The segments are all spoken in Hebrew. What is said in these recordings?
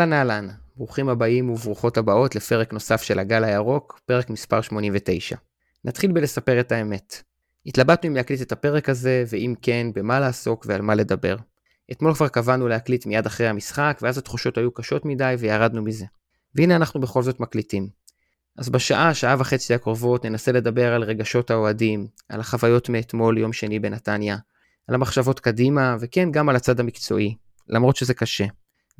אהלן אהלן, ברוכים הבאים וברוכות הבאות לפרק נוסף של הגל הירוק, פרק מספר 89. נתחיל בלספר את האמת. התלבטנו אם להקליט את הפרק הזה, ואם כן, במה לעסוק ועל מה לדבר. אתמול כבר קבענו להקליט מיד אחרי המשחק, ואז התחושות היו קשות מדי וירדנו מזה. והנה אנחנו בכל זאת מקליטים. אז בשעה, שעה וחצי הקרובות ננסה לדבר על רגשות האוהדים, על החוויות מאתמול יום שני בנתניה, על המחשבות קדימה, וכן, גם על הצד המקצועי, למרות שזה קשה.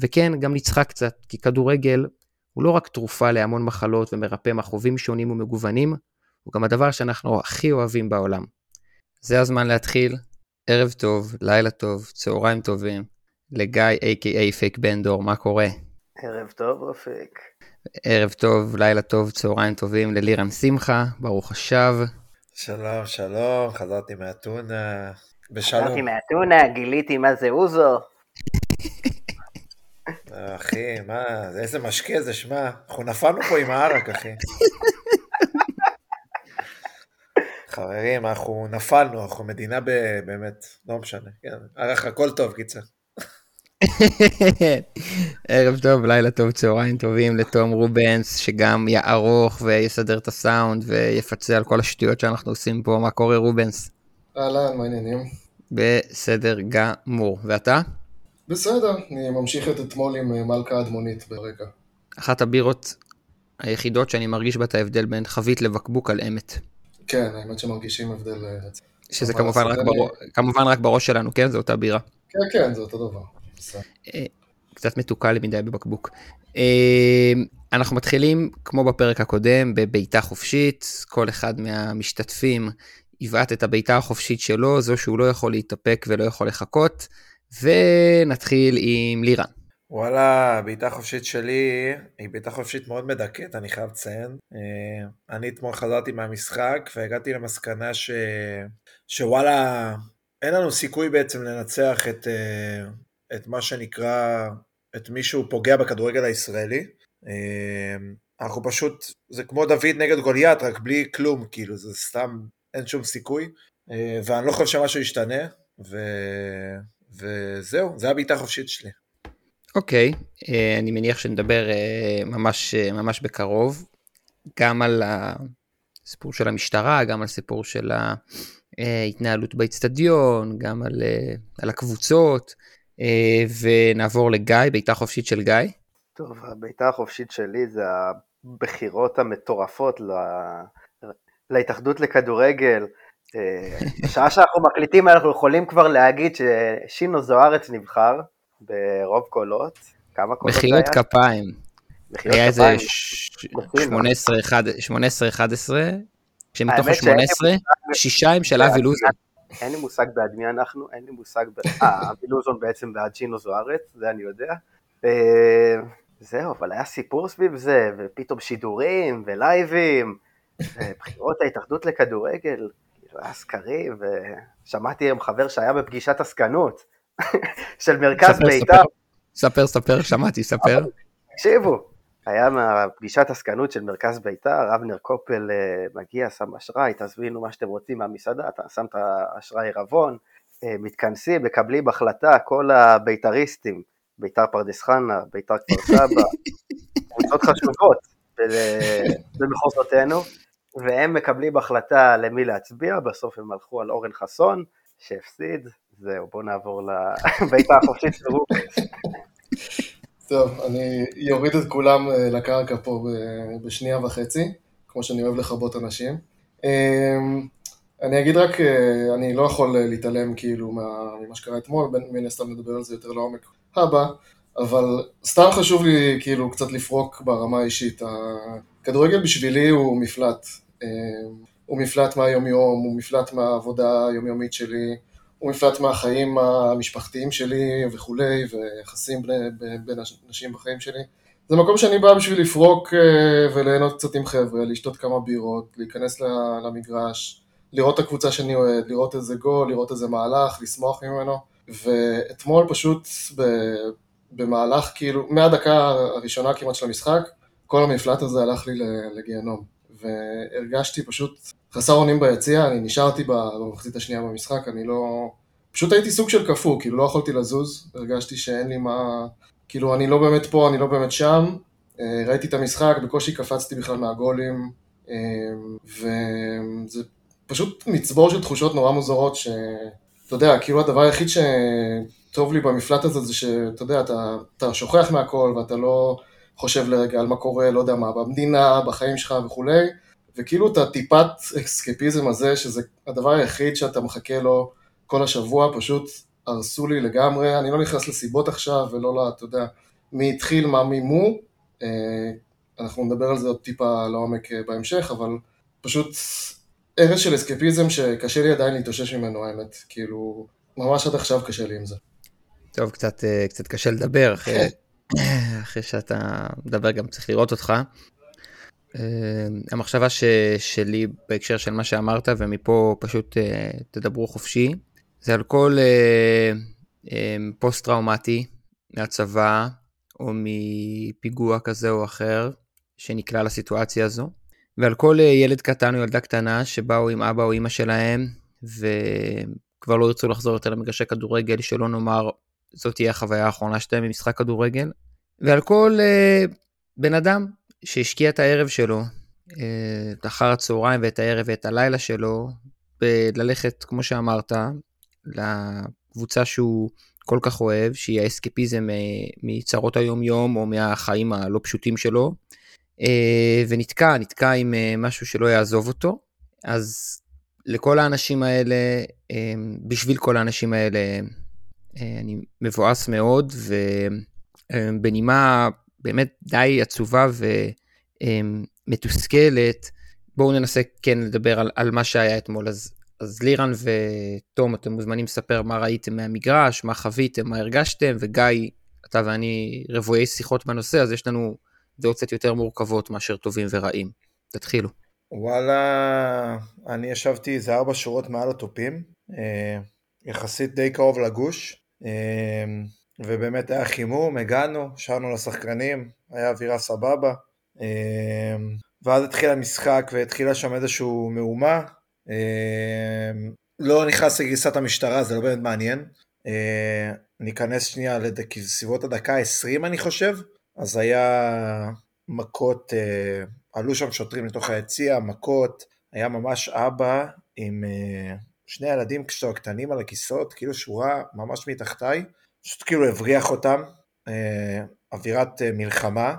וכן, גם נצחק קצת, כי כדורגל הוא לא רק תרופה להמון מחלות ומרפא מכאובים שונים ומגוונים, הוא גם הדבר שאנחנו הכי אוהבים בעולם. זה הזמן להתחיל. ערב טוב, לילה טוב, צהריים טובים, לגיא a.k.a פייק בנדור, מה קורה? ערב טוב אופק. ערב טוב, לילה טוב, צהריים טובים ללירן שמחה, ברוך השב. שלום, שלום, חזרתי מאתונה. בשלום. חזרתי מאתונה, גיליתי מה זה אוזו. אחי, מה, איזה משקה זה, שמע, אנחנו נפלנו פה עם הערק, אחי. חברים, אנחנו נפלנו, אנחנו מדינה ב... באמת, לא משנה, כן, ערך הכל טוב, קיצר. ערב טוב, לילה טוב, צהריים טובים לתום רובנס, שגם יערוך ויסדר את הסאונד ויפצה על כל השטויות שאנחנו עושים פה. מה קורה רובנס? אהלן, מה העניינים? בסדר גמור. ואתה? בסדר, אני ממשיך את אתמול עם אה, מלכה אדמונית ברקע. אחת הבירות היחידות שאני מרגיש בה את ההבדל בין חבית לבקבוק על אמת. כן, האמת שמרגישים הבדל. אה, שזה כמובן רק, בראש, כמובן רק בראש שלנו, כן? זו אותה בירה. כן, כן, זה אותו דבר. אה, קצת מתוקה לי מדי בבקבוק. אנחנו מתחילים, כמו בפרק הקודם, בבעיטה חופשית. כל אחד מהמשתתפים יבעט את הבעיטה החופשית שלו, זו שהוא לא יכול להתאפק ולא יכול לחכות. ונתחיל עם לירן. וואלה, בעיטה חופשית שלי היא בעיטה חופשית מאוד מדכאת, אני חייב לציין. אה, אני אתמול חזרתי מהמשחק והגעתי למסקנה ש... שוואלה, אין לנו סיכוי בעצם לנצח את, אה, את מה שנקרא, את מי שהוא פוגע בכדורגל הישראלי. אה, אנחנו פשוט, זה כמו דוד נגד גוליית, רק בלי כלום, כאילו, זה סתם, אין שום סיכוי. ואני לא חושב שמשהו ישתנה, ו... וזהו, זה הבעיטה החופשית שלי. אוקיי, okay, אה, אני מניח שנדבר אה, ממש, אה, ממש בקרוב, גם על הסיפור של המשטרה, גם על סיפור של ההתנהלות באיצטדיון, גם על, על הקבוצות, ונעבור לגיא, בעיטה חופשית של גיא. טוב, הבעיטה החופשית שלי זה הבחירות המטורפות להתאחדות לכדורגל. בשעה שאנחנו מקליטים אנחנו יכולים כבר להגיד ששינו זוארץ נבחר ברוב קולות. כמה קולות היה? מחיאות כפיים. היה איזה 18-11, שמתוך ה-18, שישה הם של אבי לוזון. אין לי מושג בעד מי אנחנו, אין לי מושג בעד... אה, אבי לוזון בעצם בעד שינו זוארץ, זה אני יודע. זהו, אבל היה סיפור סביב זה, ופתאום שידורים ולייבים, בחירות ההתאחדות לכדורגל. היה סקרים, ושמעתי היום חבר שהיה בפגישת עסקנות של מרכז בית"ר. ספר, ספר, שמעתי, ספר. תקשיבו, היה מהפגישת עסקנות של מרכז בית"ר, אבנר קופל אה, מגיע, שם אשראי, תזמינו מה שאתם רוצים מהמסעדה, אתה שם את האשראי עירבון, אה, מתכנסים, מקבלים החלטה, כל הבית"ריסטים, בית"ר פרדס חנה, בית"ר כפר סבא, קבוצות חשובות במחוזותינו, והם מקבלים החלטה למי להצביע, בסוף הם הלכו על אורן חסון, שהפסיד, זהו, בואו נעבור לביתה החופשית של רוקס. טוב, אני אוריד את כולם אה, לקרקע פה בשנייה וחצי, כמו שאני אוהב לכבות אנשים. אמ, אני אגיד רק, אה, אני לא יכול להתעלם כאילו ממה שקרה אתמול, מן הסתם נדבר על זה יותר לעומק הבא, אבל סתם חשוב לי כאילו קצת לפרוק ברמה האישית. הכדורגל בשבילי הוא מפלט. אה, הוא מפלט מהיומיום, הוא מפלט מהעבודה היומיומית שלי, הוא מפלט מהחיים המשפחתיים שלי וכולי, ויחסים בין אנשים בחיים שלי. זה מקום שאני בא בשביל לפרוק אה, וליהנות קצת עם חבר'ה, לשתות כמה בירות, להיכנס למגרש, לראות את הקבוצה שאני אוהד, לראות איזה גול, לראות איזה מהלך, לשמוח ממנו. ואתמול פשוט במהלך, כאילו, מהדקה הראשונה כמעט של המשחק, כל המפלט הזה הלך לי לגיהנום. והרגשתי פשוט חסר אונים ביציע, אני נשארתי במחצית השנייה במשחק, אני לא... פשוט הייתי סוג של קפוא, כאילו לא יכולתי לזוז, הרגשתי שאין לי מה, כאילו אני לא באמת פה, אני לא באמת שם, אה, ראיתי את המשחק, בקושי קפצתי בכלל מהגולים, אה, וזה פשוט מצבור של תחושות נורא מוזרות, שאתה יודע, כאילו הדבר היחיד שטוב לי במפלט הזה זה שאתה יודע, אתה, אתה שוכח מהכל ואתה לא חושב לרגע על מה קורה, לא יודע מה, במדינה, בחיים שלך וכולי, וכאילו את הטיפת אקסקפיזם הזה, שזה הדבר היחיד שאתה מחכה לו כל השבוע, פשוט הרסו לי לגמרי, אני לא נכנס לסיבות עכשיו ולא, אתה יודע, מי התחיל, מה מי מו, אה, אנחנו נדבר על זה עוד טיפה לעומק אה, בהמשך, אבל פשוט ארץ של אסקפיזם שקשה לי עדיין להתאושש ממנו, האמת. כאילו, ממש עד עכשיו קשה לי עם זה. טוב, קצת, אה, קצת קשה לדבר, אחרי, אחרי שאתה מדבר גם צריך לראות אותך. המחשבה ש, שלי בהקשר של מה שאמרת, ומפה פשוט תדברו חופשי, זה על כל פוסט-טראומטי מהצבא, או מפיגוע כזה או אחר שנקלע לסיטואציה הזו. ועל כל אה, ילד קטן או ילדה קטנה שבאו עם אבא או אמא שלהם וכבר לא ירצו לחזור יותר למגרשי כדורגל, שלא נאמר זאת תהיה החוויה האחרונה שלהם במשחק כדורגל. ועל כל uh, בן אדם שהשקיע את הערב שלו, uh, את אחר הצהריים ואת הערב ואת הלילה שלו, בללכת, כמו שאמרת, לקבוצה שהוא כל כך אוהב, שהיא האסקפיזם אה, מצרות היום-יום או מהחיים הלא פשוטים שלו, אה, ונתקע, נתקע עם אה, משהו שלא יעזוב אותו. אז לכל האנשים האלה, בשביל כל האנשים האלה, אני מבואס מאוד, ובנימה באמת די עצובה ומתוסכלת, בואו ננסה כן לדבר על, על מה שהיה אתמול. אז אז לירן ותום, אתם מוזמנים לספר מה ראיתם מהמגרש, מה חוויתם, מה הרגשתם, וגיא, אתה ואני רבויי שיחות בנושא, אז יש לנו דעות קצת יותר מורכבות מאשר טובים ורעים. תתחילו. וואלה, אני ישבתי איזה ארבע שורות מעל התופים, אה, יחסית די קרוב לגוש, אה, ובאמת היה חימום, הגענו, שרנו לשחקנים, היה אווירה סבבה, אה, ואז התחיל המשחק והתחילה שם איזושהי מהומה, אמ, לא נכנס לגרסת המשטרה, זה לא באמת מעניין. ניכנס שנייה לסביבות הדקה ה-20 אני חושב, אז היה מכות, אה, עלו שם שוטרים לתוך היציע, מכות, היה ממש אבא עם אה, שני ילדים קטנים על הכיסאות, כאילו שורה ממש מתחתיי, פשוט כאילו הבריח אותם, אווירת מלחמה,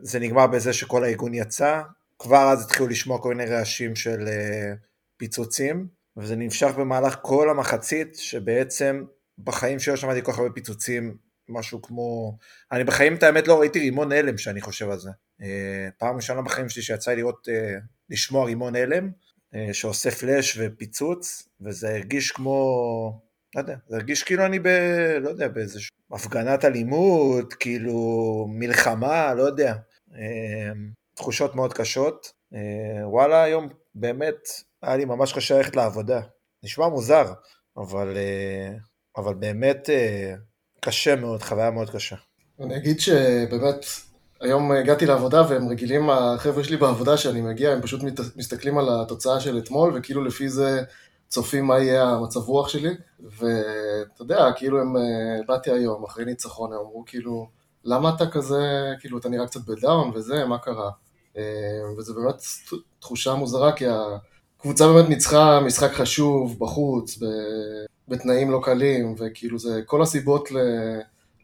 זה נגמר בזה שכל הארגון יצא, כבר אז התחילו לשמוע כל מיני רעשים של uh, פיצוצים, וזה נמשך במהלך כל המחצית, שבעצם בחיים שלא שמעתי כל כך הרבה פיצוצים, משהו כמו... אני בחיים, את האמת, לא ראיתי רימון הלם שאני חושב על זה. Uh, פעם ראשונה בחיים שלי שיצא לי לראות, uh, לשמוע רימון הלם, שעושה פלאש ופיצוץ, וזה הרגיש כמו... לא יודע, זה הרגיש כאילו אני ב... לא יודע, באיזה הפגנת אלימות, כאילו מלחמה, לא יודע. תחושות מאוד קשות. אה, וואלה, היום באמת היה לי ממש קשה ללכת לעבודה. נשמע מוזר, אבל, אה, אבל באמת אה, קשה מאוד, חוויה מאוד קשה. אני אגיד שבאמת, היום הגעתי לעבודה והם רגילים, החבר'ה שלי בעבודה שאני מגיע, הם פשוט מסתכלים על התוצאה של אתמול, וכאילו לפי זה צופים מה יהיה המצב רוח שלי, ואתה יודע, כאילו הם, באתי היום, אחרי ניצחון, הם אמרו כאילו, למה אתה כזה, כאילו אתה נראה קצת בדאון וזה, מה קרה? אה, וזה באמת תחושה מוזרה, כי הקבוצה באמת ניצחה משחק חשוב בחוץ, בתנאים לא קלים, וכאילו זה כל הסיבות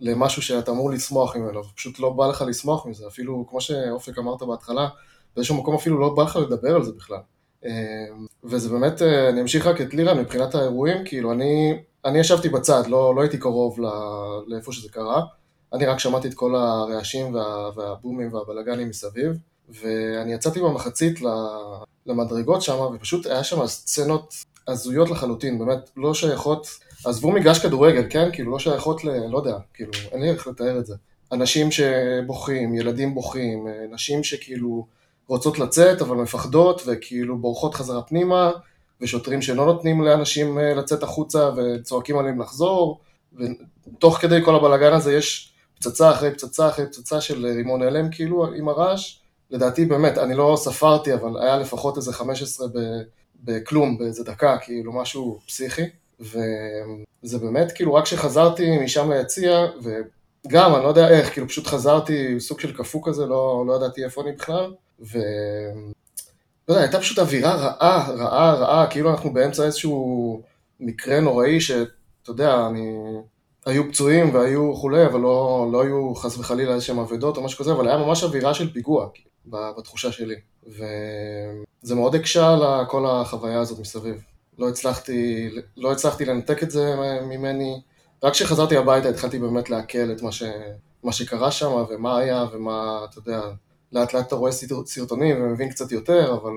למשהו שאתה אמור לשמוח ממנו, ופשוט לא בא לך לשמוח מזה, אפילו כמו שאופק אמרת בהתחלה, באיזשהו מקום אפילו לא בא לך לדבר על זה בכלל. אה, וזה באמת, אה, אני אמשיך רק את לירן מבחינת האירועים, כאילו אני, אני ישבתי בצד, לא, לא הייתי קרוב לאיפה שזה קרה, אני רק שמעתי את כל הרעשים וה, והבומים והבלגנים מסביב. ואני יצאתי במחצית למדרגות שם, ופשוט היה שם סצנות הזויות לחלוטין, באמת לא שייכות, עזבו מגרש כדורגל, כן? כאילו לא שייכות ל... לא יודע, כאילו, אין לי איך לתאר את זה. אנשים שבוכים, ילדים בוכים, נשים שכאילו רוצות לצאת אבל מפחדות וכאילו בורחות חזרה פנימה, ושוטרים שלא נותנים לאנשים אה, לצאת החוצה וצועקים עליהם לחזור, ותוך כדי כל הבלאגן הזה יש פצצה אחרי פצצה אחרי פצצה של רימון הלם כאילו עם הרעש, לדעתי באמת, אני לא ספרתי, אבל היה לפחות איזה 15 בכלום, באיזה דקה, כאילו משהו פסיכי, וזה באמת, כאילו רק כשחזרתי משם ליציע, גם, אני לא יודע איך, כאילו פשוט חזרתי, סוג של קפוא כזה, לא, לא ידעתי איפה אני בכלל, ו... לא יודע, הייתה פשוט אווירה רעה, רעה, רעה, כאילו אנחנו באמצע איזשהו מקרה נוראי שאתה יודע, אני... היו פצועים והיו כולי, אבל לא, לא היו חס וחלילה איזשהם אבדות או משהו כזה, אבל היה ממש אווירה של פיגוע, בתחושה שלי. וזה מאוד הקשה על כל החוויה הזאת מסביב. לא הצלחתי, לא הצלחתי לנתק את זה ממני. רק כשחזרתי הביתה התחלתי באמת לעכל את מה, ש, מה שקרה שם ומה היה ומה, אתה יודע, לאט לאט אתה רואה סרטונים ומבין קצת יותר, אבל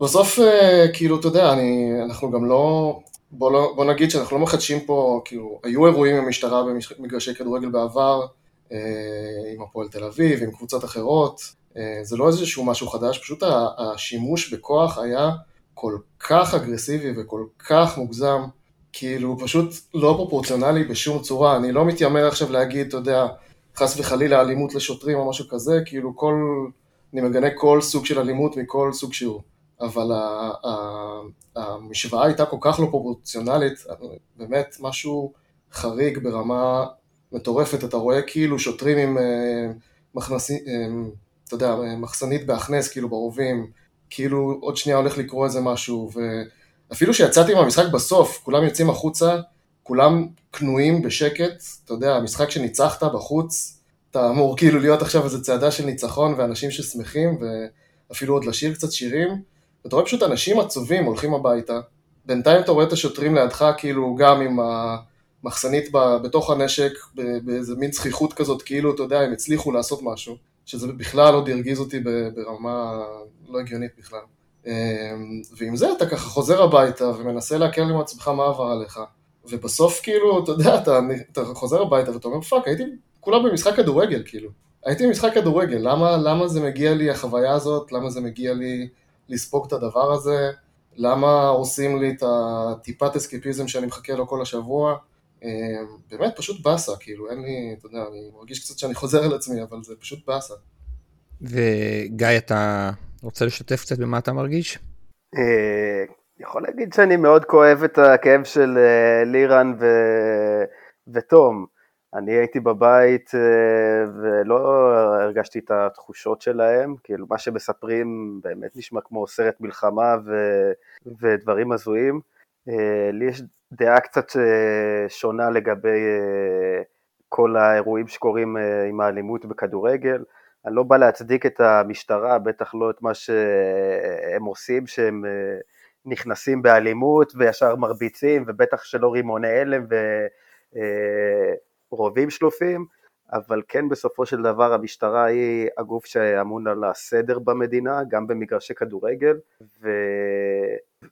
בסוף, אה, כאילו, אתה יודע, אני, אנחנו גם לא, בוא, לא, בוא נגיד שאנחנו לא מחדשים פה, כאילו, היו אירועים עם המשטרה במגרשי כדורגל בעבר, אה, עם הפועל תל אביב, עם קבוצות אחרות, אה, זה לא איזשהו משהו חדש, פשוט השימוש בכוח היה כל כך אגרסיבי וכל כך מוגזם, כאילו פשוט לא פרופורציונלי בשום צורה, אני לא מתיימר עכשיו להגיד, אתה יודע, חס וחלילה אלימות לשוטרים או משהו כזה, כאילו כל, אני מגנה כל סוג של אלימות מכל סוג שהוא, אבל המשוואה הייתה כל כך לא פרופורציונלית, באמת משהו חריג ברמה מטורפת, אתה רואה כאילו שוטרים עם אה, מכנסים, אה, אתה יודע, מחסנית בהכנס, כאילו ברובים, כאילו עוד שנייה הולך לקרוא איזה משהו, ואפילו שיצאתי מהמשחק בסוף, כולם יוצאים החוצה, כולם כנועים בשקט, אתה יודע, המשחק שניצחת בחוץ, אתה אמור כאילו להיות עכשיו איזה צעדה של ניצחון ואנשים ששמחים, ואפילו עוד לשיר קצת שירים, ואתה רואה פשוט אנשים עצובים הולכים הביתה, בינתיים אתה רואה את השוטרים לידך כאילו גם עם המחסנית בתוך הנשק, באיזה מין זחיחות כזאת, כאילו, אתה יודע, הם הצליחו לעשות משהו. שזה בכלל עוד הרגיז אותי ברמה לא הגיונית בכלל. אמ, ועם זה אתה ככה חוזר הביתה ומנסה להקל עם עצמך מה עבר עליך, ובסוף כאילו, אתה יודע, אתה, אתה חוזר הביתה ואתה אומר, fuck, הייתי כולה במשחק כדורגל, כאילו. הייתי במשחק כדורגל, למה, למה זה מגיע לי, החוויה הזאת, למה זה מגיע לי לספוג את הדבר הזה, למה עושים לי את הטיפת אסקפיזם שאני מחכה לו כל השבוע. אמ, באמת פשוט באסה, כאילו, אין לי, אתה יודע, אני מרגיש קצת שאני חוזר על עצמי, אבל זה פשוט באסה. וגיא, אתה רוצה לשתף קצת במה אתה מרגיש? אה, יכול להגיד שאני מאוד כואב את הכאב של אה, לירן ו... ותום. אני הייתי בבית אה, ולא הרגשתי את התחושות שלהם, כאילו מה שמספרים באמת נשמע כמו סרט מלחמה ו... ודברים הזויים. לי יש דעה קצת אה, שונה לגבי אה, כל האירועים שקורים אה, עם האלימות בכדורגל. אני לא בא להצדיק את המשטרה, בטח לא את מה שהם עושים, שהם נכנסים באלימות וישר מרביצים, ובטח שלא רימוני הלם ורובים שלופים, אבל כן בסופו של דבר המשטרה היא הגוף שאמון על הסדר במדינה, גם במגרשי כדורגל, ו...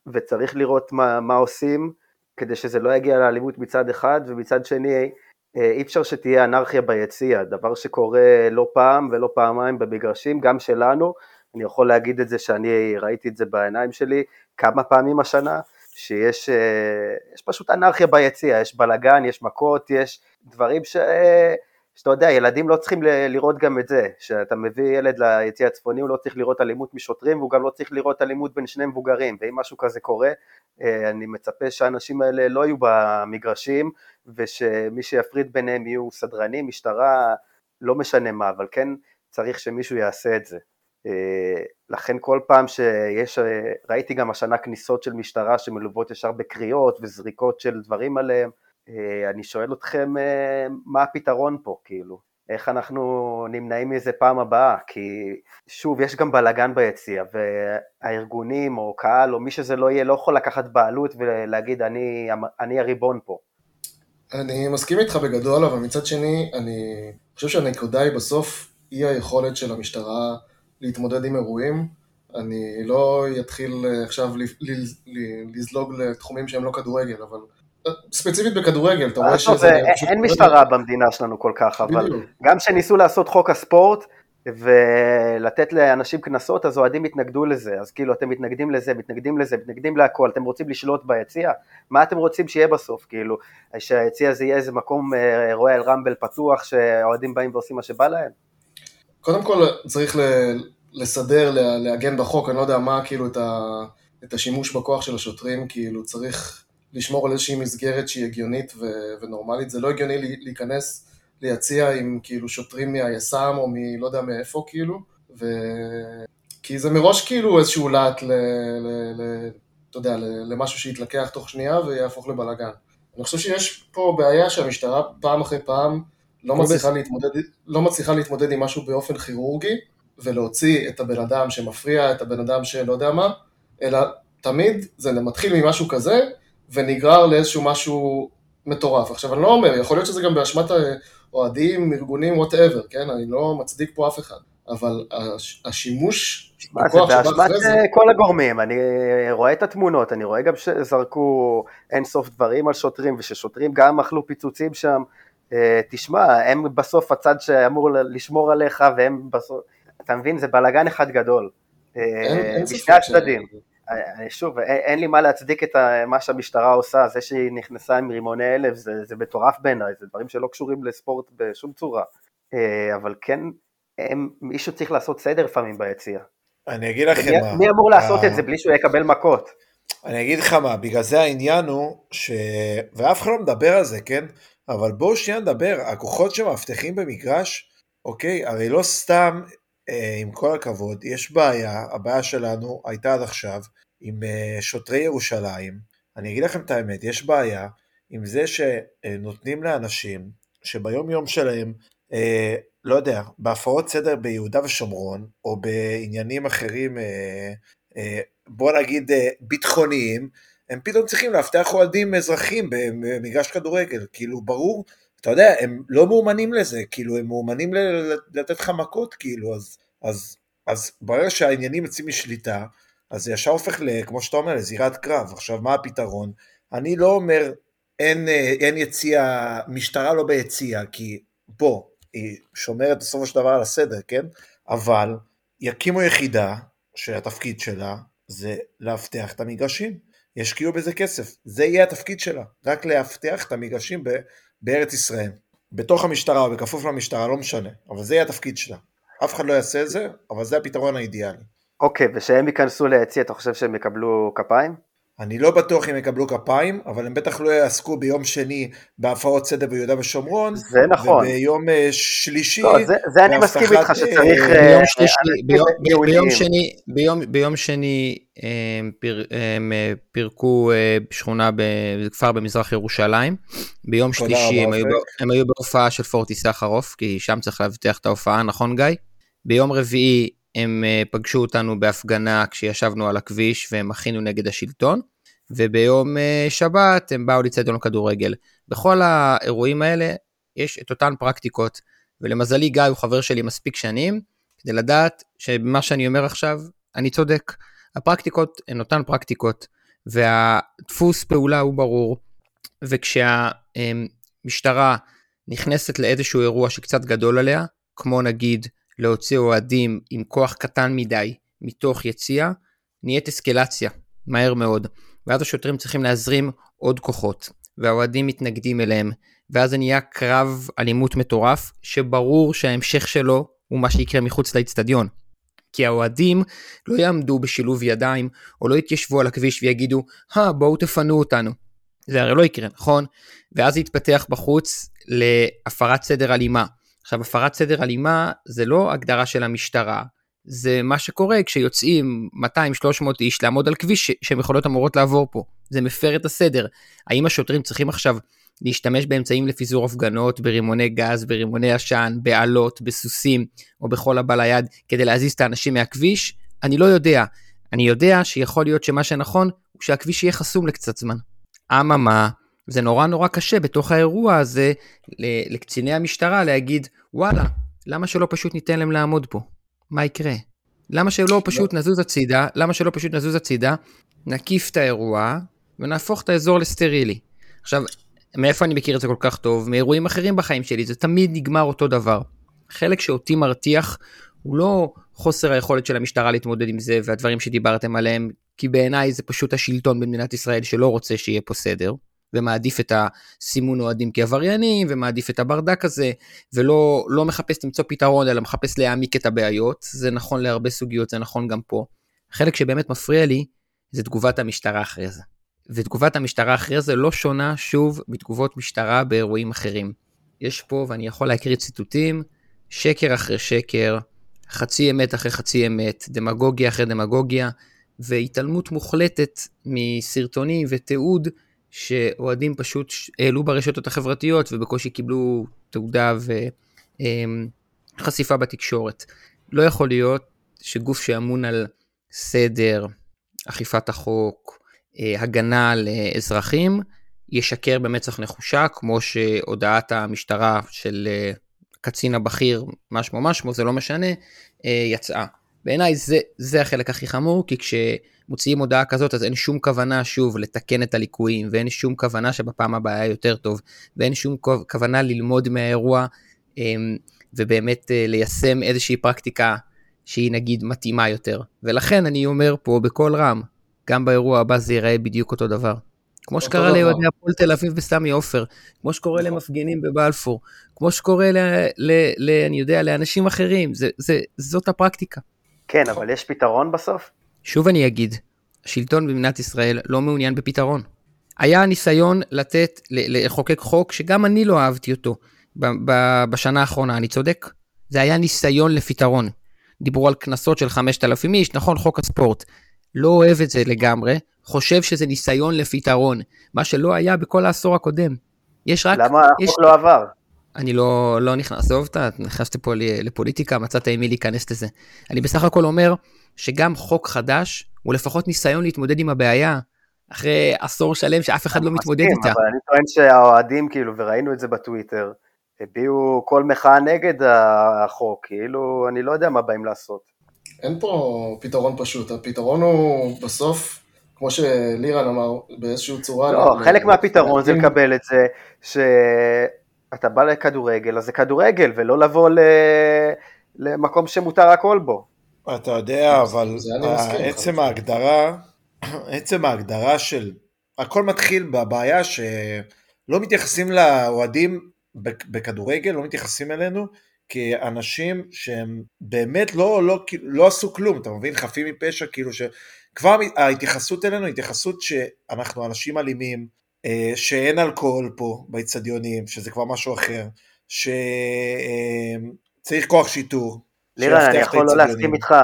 וצריך לראות מה, מה עושים. כדי שזה לא יגיע לאלימות מצד אחד, ומצד שני אה, אי אפשר שתהיה אנרכיה ביציע, דבר שקורה לא פעם ולא פעמיים במגרשים, גם שלנו, אני יכול להגיד את זה שאני ראיתי את זה בעיניים שלי כמה פעמים השנה, שיש אה, פשוט אנרכיה ביציע, יש בלאגן, יש מכות, יש דברים ש... שאתה יודע, ילדים לא צריכים לראות גם את זה, שאתה מביא ילד ליציע הצפוני הוא לא צריך לראות אלימות משוטרים והוא גם לא צריך לראות אלימות בין שני מבוגרים, ואם משהו כזה קורה, אה, אני מצפה שהאנשים האלה לא יהיו במגרשים ושמי שיפריד ביניהם יהיו סדרנים, משטרה, לא משנה מה, אבל כן צריך שמישהו יעשה את זה. אה, לכן כל פעם שיש, אה, ראיתי גם השנה כניסות של משטרה שמלוות ישר בקריאות וזריקות של דברים עליהם, אני שואל אתכם אה, מה הפתרון פה, כאילו, איך אנחנו נמנעים מזה פעם הבאה, כי שוב, יש גם בלאגן ביציע, והארגונים או קהל או מי שזה לא יהיה לא יכול לקחת בעלות ולהגיד אני, אני הריבון פה. אני מסכים איתך בגדול, אבל מצד שני, אני חושב שהנקודה היא בסוף אי היכולת של המשטרה להתמודד עם אירועים. אני לא אתחיל עכשיו לזלוג לתחומים שהם לא כדורגל, אבל ספציפית בכדורגל, אתה רואה שזה... אין משטרה במדינה שלנו כל כך, אבל גם כשניסו לעשות חוק הספורט ולתת לאנשים קנסות, אז אוהדים התנגדו לזה, אז כאילו אתם מתנגדים לזה, מתנגדים לזה, מתנגדים להכל, אתם רוצים לשלוט ביציע? מה אתם רוצים שיהיה בסוף, כאילו? שהיציע הזה יהיה איזה מקום רויאל רמבל פתוח, שאוהדים באים ועושים מה שבא להם? קודם כל צריך לסדר, לעגן בחוק, אני לא יודע מה כאילו את השימוש בכוח של השוטרים, כאילו צריך... לשמור על איזושהי מסגרת שהיא הגיונית ו- ונורמלית. זה לא הגיוני להיכנס ליציע עם כאילו שוטרים מהיס"מ או מלא יודע מאיפה כאילו, ו... כי זה מראש כאילו איזשהו להט ל... ל... ל... אתה יודע, למשהו שיתלקח תוך שנייה ויהפוך לבלאגן. אני חושב שיש פה בעיה שהמשטרה פעם אחרי פעם לא מצליחה, להתמודד, לא מצליחה להתמודד עם משהו באופן כירורגי ולהוציא את הבן אדם שמפריע, את הבן אדם שלא יודע מה, אלא תמיד זה מתחיל ממשהו כזה ונגרר לאיזשהו משהו מטורף. עכשיו אני לא אומר, יכול להיות שזה גם באשמת אוהדים, ארגונים, וואטאבר, כן? אני לא מצדיק פה אף אחד. אבל השימוש מה זה באשמת כל הגורמים, אני רואה את התמונות, אני רואה גם שזרקו אינסוף דברים על שוטרים, וששוטרים גם אכלו פיצוצים שם. אה, תשמע, הם בסוף הצד שאמור לשמור עליך, והם בסוף, אתה מבין, זה בלאגן אחד גדול. אה, בשני הצדדים. אה, שוב, אין לי מה להצדיק את מה שהמשטרה עושה, זה שהיא נכנסה עם רימוני אלף, זה, זה מטורף בעיניי, זה דברים שלא קשורים לספורט בשום צורה. אבל כן, הם, מישהו צריך לעשות סדר לפעמים ביציע. אני אגיד לכם מי, מה. מי אמור לעשות את זה בלי שהוא יקבל מכות? אני אגיד לך מה, בגלל זה העניין הוא, ש... ואף אחד לא מדבר על זה, כן? אבל בואו שנייה נדבר, הכוחות שמאבטחים במגרש, אוקיי, הרי לא סתם, אה, עם כל הכבוד, יש בעיה, הבעיה שלנו הייתה עד עכשיו עם אה, שוטרי ירושלים, אני אגיד לכם את האמת, יש בעיה עם זה שנותנים לאנשים שביום יום שלהם אה, לא יודע, בהפרות סדר ביהודה ושומרון, או בעניינים אחרים, אה, אה, בוא נגיד אה, ביטחוניים, הם פתאום צריכים לאבטח אוהדים אזרחים במגרש כדורגל, כאילו ברור, אתה יודע, הם לא מאומנים לזה, כאילו הם מאומנים לתת לך מכות, כאילו, אז, אז, אז ברגע שהעניינים יוצאים משליטה, אז זה ישר הופך, כמו שאתה אומר, לזירת קרב. עכשיו, מה הפתרון? אני לא אומר, אין, אין יציע, משטרה לא ביציע, כי בוא, היא שומרת בסופו של דבר על הסדר, כן? אבל יקימו יחידה שהתפקיד שלה זה לאבטח את המגרשים. ישקיעו בזה כסף, זה יהיה התפקיד שלה, רק לאבטח את המגרשים בארץ ישראל. בתוך המשטרה או בכפוף למשטרה, לא משנה, אבל זה יהיה התפקיד שלה. אף אחד לא יעשה את זה, אבל זה הפתרון האידיאלי. אוקיי, ושהם ייכנסו ליציע, אתה חושב שהם יקבלו כפיים? אני לא בטוח אם יקבלו כפיים, אבל הם בטח לא יעסקו ביום שני בהפרות סדר ביהודה ושומרון. זה נכון. וביום אה, שלישי... לא, זה, זה אני מסכים איתך שצריך... אה, ביום שלישי, ביום, ביום שני, ביום, ביום שני הם, פיר, הם פירקו אה, שכונה בכפר במזרח ירושלים. ביום שלישי הם היו, הם היו בהופעה של פורטי סחרוף, כי שם צריך להבטיח את ההופעה, נכון גיא? ביום רביעי הם אה, פגשו אותנו בהפגנה כשישבנו על הכביש והם הכינו נגד השלטון, וביום אה, שבת הם באו לצדון כדורגל. בכל האירועים האלה יש את אותן פרקטיקות, ולמזלי גיא הוא חבר שלי מספיק שנים, כדי לדעת שבמה שאני אומר עכשיו, אני צודק. הפרקטיקות הן אותן פרקטיקות, והדפוס פעולה הוא ברור, וכשהמשטרה נכנסת לאיזשהו אירוע שקצת גדול עליה, כמו נגיד להוציא אוהדים עם כוח קטן מדי מתוך יציע, נהיית אסקלציה, מהר מאוד. ואז השוטרים צריכים להזרים עוד כוחות, והאוהדים מתנגדים אליהם, ואז זה נהיה קרב אלימות מטורף, שברור שההמשך שלו הוא מה שיקרה מחוץ לאצטדיון. כי האוהדים לא יעמדו בשילוב ידיים, או לא יתיישבו על הכביש ויגידו, אה, בואו תפנו אותנו. זה הרי לא יקרה, נכון? ואז זה יתפתח בחוץ להפרת סדר אלימה. עכשיו, הפרת סדר אלימה זה לא הגדרה של המשטרה, זה מה שקורה כשיוצאים 200-300 איש לעמוד על כביש שהם יכולות אמורות לעבור פה. זה מפר את הסדר. האם השוטרים צריכים עכשיו להשתמש באמצעים לפיזור הפגנות, ברימוני גז, ברימוני עשן, באלות, בסוסים, או בכל הבא ליד, כדי להזיז את האנשים מהכביש? אני לא יודע. אני יודע שיכול להיות שמה שנכון הוא שהכביש יהיה חסום לקצת זמן. אממה, זה נורא נורא קשה בתוך האירוע הזה לקציני המשטרה להגיד, וואלה, למה שלא פשוט ניתן להם לעמוד פה? מה יקרה? למה שלא פשוט לא. נזוז הצידה, למה שלא פשוט נזוז הצידה, נקיף את האירוע ונהפוך את האזור לסטרילי. עכשיו, מאיפה אני מכיר את זה כל כך טוב? מאירועים אחרים בחיים שלי, זה תמיד נגמר אותו דבר. חלק שאותי מרתיח הוא לא חוסר היכולת של המשטרה להתמודד עם זה והדברים שדיברתם עליהם, כי בעיניי זה פשוט השלטון במדינת ישראל שלא רוצה שיהיה פה סדר. ומעדיף את הסימון אוהדים כעבריינים, ומעדיף את הברדק הזה, ולא לא מחפש למצוא פתרון, אלא מחפש להעמיק את הבעיות. זה נכון להרבה סוגיות, זה נכון גם פה. החלק שבאמת מפריע לי, זה תגובת המשטרה אחרי זה. ותגובת המשטרה אחרי זה לא שונה שוב מתגובות משטרה באירועים אחרים. יש פה, ואני יכול להקריא ציטוטים, שקר אחרי שקר, חצי אמת אחרי חצי אמת, דמגוגיה אחרי דמגוגיה, והתעלמות מוחלטת מסרטונים ותיעוד שאוהדים פשוט העלו ברשתות החברתיות ובקושי קיבלו תעודה וחשיפה בתקשורת. לא יכול להיות שגוף שאמון על סדר, אכיפת החוק, אה, הגנה על אזרחים, ישקר במצח נחושה, כמו שהודעת המשטרה של אה, הקצין הבכיר, משמו משמו, זה לא משנה, אה, יצאה. בעיניי זה, זה החלק הכי חמור, כי כשמוציאים הודעה כזאת, אז אין שום כוונה, שוב, לתקן את הליקויים, ואין שום כוונה שבפעם הבאה יהיה יותר טוב, ואין שום כוונה ללמוד מהאירוע, אמ, ובאמת אה, ליישם איזושהי פרקטיקה שהיא נגיד מתאימה יותר. ולכן אני אומר פה בקול רם, גם באירוע הבא זה ייראה בדיוק אותו דבר. כמו שקרה ליהודי הפועל תל אביב בסמי עופר, כמו שקורה נכון. למפגינים בבלפור, כמו שקורה, ל, ל, ל, אני יודע, לאנשים אחרים, זה, זה, זאת הפרקטיקה. כן, אבל יש פתרון בסוף? שוב אני אגיד, השלטון במדינת ישראל לא מעוניין בפתרון. היה ניסיון לתת, לחוקק חוק שגם אני לא אהבתי אותו בשנה האחרונה, אני צודק? זה היה ניסיון לפתרון. דיברו על קנסות של 5,000 איש, נכון, חוק הספורט. לא אוהב את זה לגמרי, חושב שזה ניסיון לפתרון, מה שלא היה בכל העשור הקודם. יש רק... למה יש... החוק לא עבר? אני לא, לא נכנס, עזוב אותה, נכנסתי פה לפוליטיקה, מצאת עם מי להיכנס לזה. אני בסך הכל אומר שגם חוק חדש הוא לפחות ניסיון להתמודד עם הבעיה, אחרי עשור שלם שאף אחד לא מתמודד איתה. אבל אני טוען שהאוהדים, כאילו, וראינו את זה בטוויטר, הביעו כל מחאה נגד החוק, כאילו, אני לא יודע מה באים לעשות. אין פה פתרון פשוט, הפתרון הוא בסוף כמו שלירן אמר, באיזושהי צורה... לא, חלק מהפתרון זה לקבל את זה, שאתה בא לכדורגל, אז זה כדורגל, ולא לבוא ל... למקום שמותר הכל בו. אתה יודע, אבל עצם ההגדרה, עצם ההגדרה של... הכל מתחיל בבעיה שלא מתייחסים לאוהדים בכדורגל, לא מתייחסים אלינו כאנשים שהם באמת לא, לא, לא עשו כלום, אתה מבין? חפים מפשע, כאילו ש... כבר ההתייחסות אלינו היא התייחסות שאנחנו אנשים אלימים, אה, שאין אלכוהול פה באיצטדיונים, שזה כבר משהו אחר, שצריך אה, כוח שיטור. לירן, אני יכול לא להסכים איתך.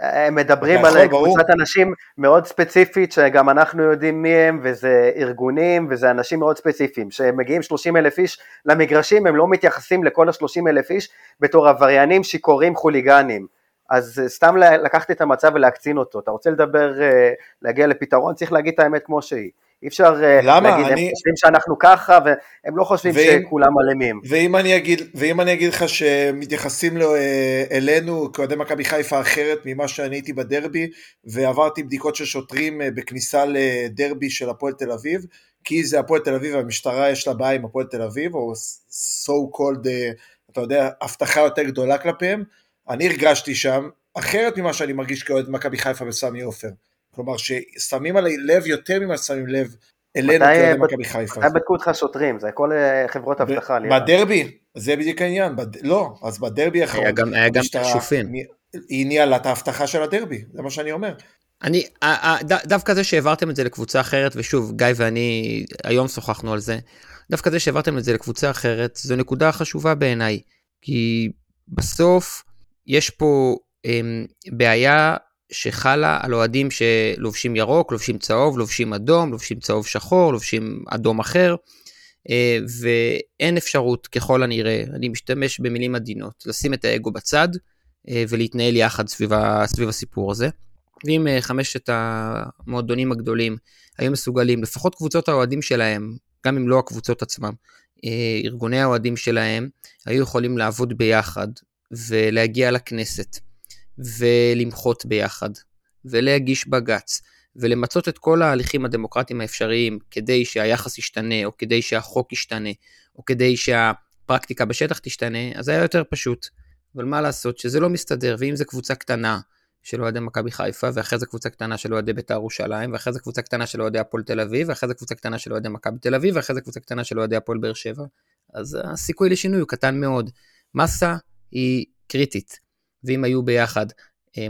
הם מדברים על קבוצת אנשים מאוד ספציפית, שגם אנחנו יודעים מי הם, וזה ארגונים, וזה אנשים מאוד ספציפיים. שמגיעים 30 אלף איש למגרשים, הם לא מתייחסים לכל ה-30 אלף איש בתור עבריינים, שיכורים, חוליגנים. אז אה, סתם לקחת את המצב ולהקצין אותו, אתה רוצה לדבר, אה, להגיע לפתרון, צריך להגיד את האמת כמו שהיא. אי אפשר אה, למה? להגיד, אני... הם חושבים שאנחנו ככה, והם לא חושבים ואם, שכולם אלימים. ואם אני, אגיד, ואם אני אגיד לך שמתייחסים לו, אלינו כאוהדי מכבי חיפה אחרת ממה שאני הייתי בדרבי, ועברתי בדיקות של שוטרים בכניסה לדרבי של הפועל תל אביב, כי זה הפועל תל אביב, והמשטרה יש לה בעיה עם הפועל תל אביב, או so called, אתה יודע, הבטחה יותר גדולה כלפיהם, אני הרגשתי שם אחרת ממה שאני מרגיש כאוהד מכבי חיפה בסמי עופר. כלומר ששמים עלי לב יותר ממה ששמים לב אלינו כאוהד מכבי חיפה. מתי בדקו אותך שוטרים? זה כל אה, חברות אבטחה. בדרבי, זה בדיוק העניין. בד... לא, אז בדרבי האחרון, היה גם, היה גם שופים. היא ניהלה את ההבטחה של הדרבי, זה מה שאני אומר. אני, דווקא זה שהעברתם את זה לקבוצה אחרת, ושוב, גיא ואני היום שוחחנו על זה, דווקא זה שהעברתם את זה לקבוצה אחרת, זו נקודה חשובה בעיניי, כי בסוף, יש פה אמ, בעיה שחלה על אוהדים שלובשים ירוק, לובשים צהוב, לובשים אדום, לובשים צהוב שחור, לובשים אדום אחר, אה, ואין אפשרות ככל הנראה, אני משתמש במילים עדינות, לשים את האגו בצד אה, ולהתנהל יחד סביב, סביב הסיפור הזה. ואם אה, חמשת המועדונים הגדולים היו מסוגלים, לפחות קבוצות האוהדים שלהם, גם אם לא הקבוצות עצמם, ארגוני האוהדים שלהם היו יכולים לעבוד ביחד ולהגיע לכנסת, ולמחות ביחד, ולהגיש בג"ץ, ולמצות את כל ההליכים הדמוקרטיים האפשריים כדי שהיחס ישתנה, או כדי שהחוק ישתנה, או כדי שהפרקטיקה בשטח תשתנה, אז היה יותר פשוט. אבל מה לעשות שזה לא מסתדר, ואם זו קבוצה קטנה של אוהדי מכבי חיפה, ואחרי זה קבוצה קטנה של אוהדי בית"ר ירושלים, ואחרי זה קבוצה קטנה של אוהדי הפועל תל אביב, ואחרי זה קבוצה קטנה של אוהדי מכבי תל אביב, ואחרי זה קבוצה קטנה של אוהדי הפועל באר שבע, אז הסיכוי לשינוי הוא קטן מאוד. מסה היא קריטית. ואם היו ביחד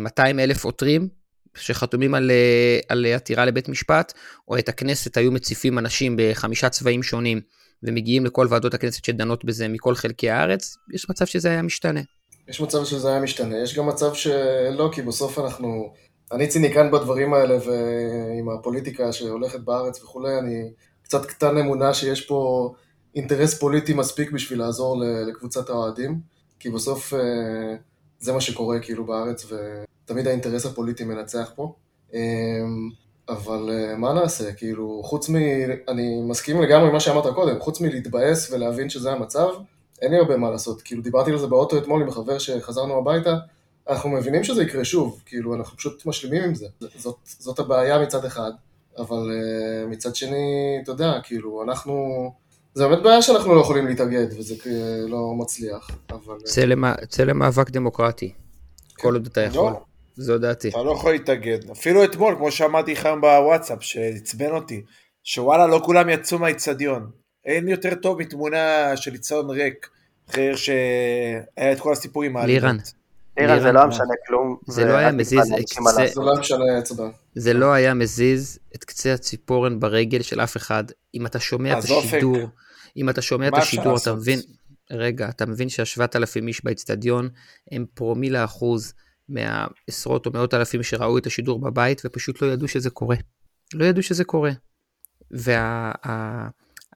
200 אה, אלף עותרים שחתומים על, אה, על עתירה לבית משפט, או את הכנסת היו מציפים אנשים בחמישה צבעים שונים ומגיעים לכל ועדות הכנסת שדנות בזה מכל חלקי הארץ, יש מצב שזה היה משתנה. יש מצב שזה היה משתנה, יש גם מצב שלא, כי בסוף אנחנו... אני ציניקן בדברים האלה, ועם הפוליטיקה שהולכת בארץ וכולי, אני קצת קטן אמונה שיש פה אינטרס פוליטי מספיק בשביל לעזור לקבוצת האוהדים, כי בסוף אה, זה מה שקורה כאילו בארץ, ותמיד האינטרס הפוליטי מנצח פה. אמ, אבל אה, מה נעשה, כאילו, חוץ מ... אני מסכים לגמרי מה שאמרת קודם, חוץ מלהתבאס ולהבין שזה המצב, אין לי הרבה מה לעשות. כאילו, דיברתי על זה באוטו אתמול עם חבר שחזרנו הביתה, אנחנו מבינים שזה יקרה שוב, כאילו, אנחנו פשוט משלימים עם זה. זאת, זאת הבעיה מצד אחד, אבל uh, מצד שני, אתה יודע, כאילו, אנחנו... זה באמת בעיה שאנחנו לא יכולים להתאגד, וזה לא מצליח, אבל... צא, צא למאבק דמוקרטי, כן. כל עוד אתה יכול. לא. זו דעתי. אתה לא יכול להתאגד. אפילו אתמול, כמו שאמרתי לך היום בוואטסאפ, שעצבן אותי, שוואלה, לא כולם יצאו מהאיצטדיון. אין יותר טוב מתמונה של איצטדיון ריק, אחרי שהיה את כל הסיפורים האלה. לירן. לירן, זה לא משנה כלום. זה לא היה מזיז, זה לא משנה אצבע. זה לא היה מזיז את קצה הציפורן ברגל של אף אחד. אם אתה שומע את השידור, אם אתה שומע את השידור, אתה מבין, רגע, אתה מבין שהשבעת אלפים איש באצטדיון הם פרומיל האחוז מהעשרות או מאות אלפים שראו את השידור בבית ופשוט לא ידעו שזה קורה. לא ידעו שזה קורה.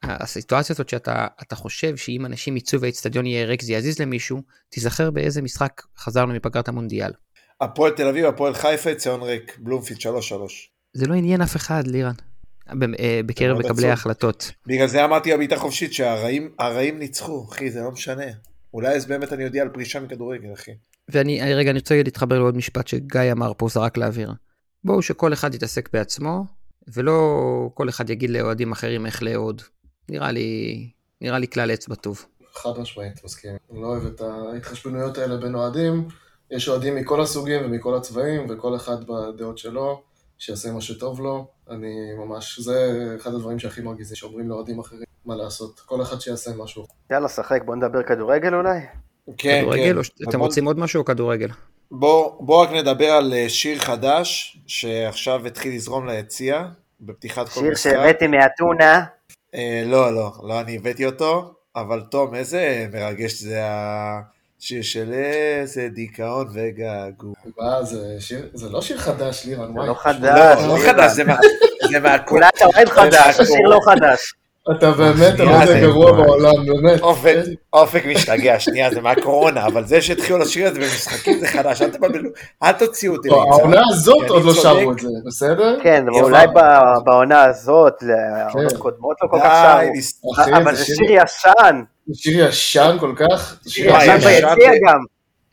והסיטואציה הזאת שאתה חושב שאם אנשים יצאו והאיצטדיון יהיה ריק זה יזיז למישהו, תיזכר באיזה משחק חזרנו מפגרת המונדיאל. הפועל תל אביב, הפועל חיפה, ציון ריק, בלומפיד 3-3. זה לא עניין אף אחד, לירן. אה, בקרב מקבלי ההחלטות. בגלל זה אמרתי בבעיטה חופשית שהרעים ניצחו, אחי, זה לא משנה. אולי אז באמת אני אודיע על פרישה מכדורגל, אחי. ואני, רגע, אני רוצה להתחבר לעוד משפט שגיא אמר פה, זרק לאוויר. בואו שכל אחד יתעסק בעצמו, ולא כל אחד יגיד לאוהדים אחרים איך לאהוד. נראה לי, נראה לי כלל אצבע טוב. חד משמעית, מסכים. אני לא אוהב את ההתחשבנויות האלה בין אוהדים. יש אוהדים מכל הסוגים ומכל הצבעים, וכל אחד בדעות שלו, שיעשה מה שטוב לו. אני ממש, זה אחד הדברים שהכי מרגיזים, שאומרים לאוהדים אחרים מה לעשות. כל אחד שיעשה משהו. יאללה, שחק, בוא נדבר כדורגל אולי. כן, כדורגל, כן. או אתם רוצים עוד משהו או כדורגל? בוא, בוא רק נדבר על אה, שיר חדש, שעכשיו התחיל לזרום ליציע, בפתיחת כל משחק. שיר שהבאתי מאתונה. אה, לא, לא, לא אני הבאתי אותו, אבל תום, איזה מרגש זה השיר של איזה דיכאון וגעגוע. מה, זה שיר, זה לא שיר חדש, לירן. זה לא חדש. לא, לא חדש, זה מה... אולי אתה אוהד חדש, השיר לא חדש. אתה באמת האוהד הגרוע בעולם, באמת. אופק משתגע, שנייה, זה מהקורונה, אבל זה שהתחילו לשיר את זה במשחקים זה חדש, אל תבלבלו, אל תוציאו אותי. לא, העונה הזאת עוד לא שרו את זה, בסדר? כן, אולי בעונה הזאת, לעונות כן. קודמות לא כל כך שרו, אבל זה שיר ישן. שיר ישן כל כך? שיר ישן ביציע גם.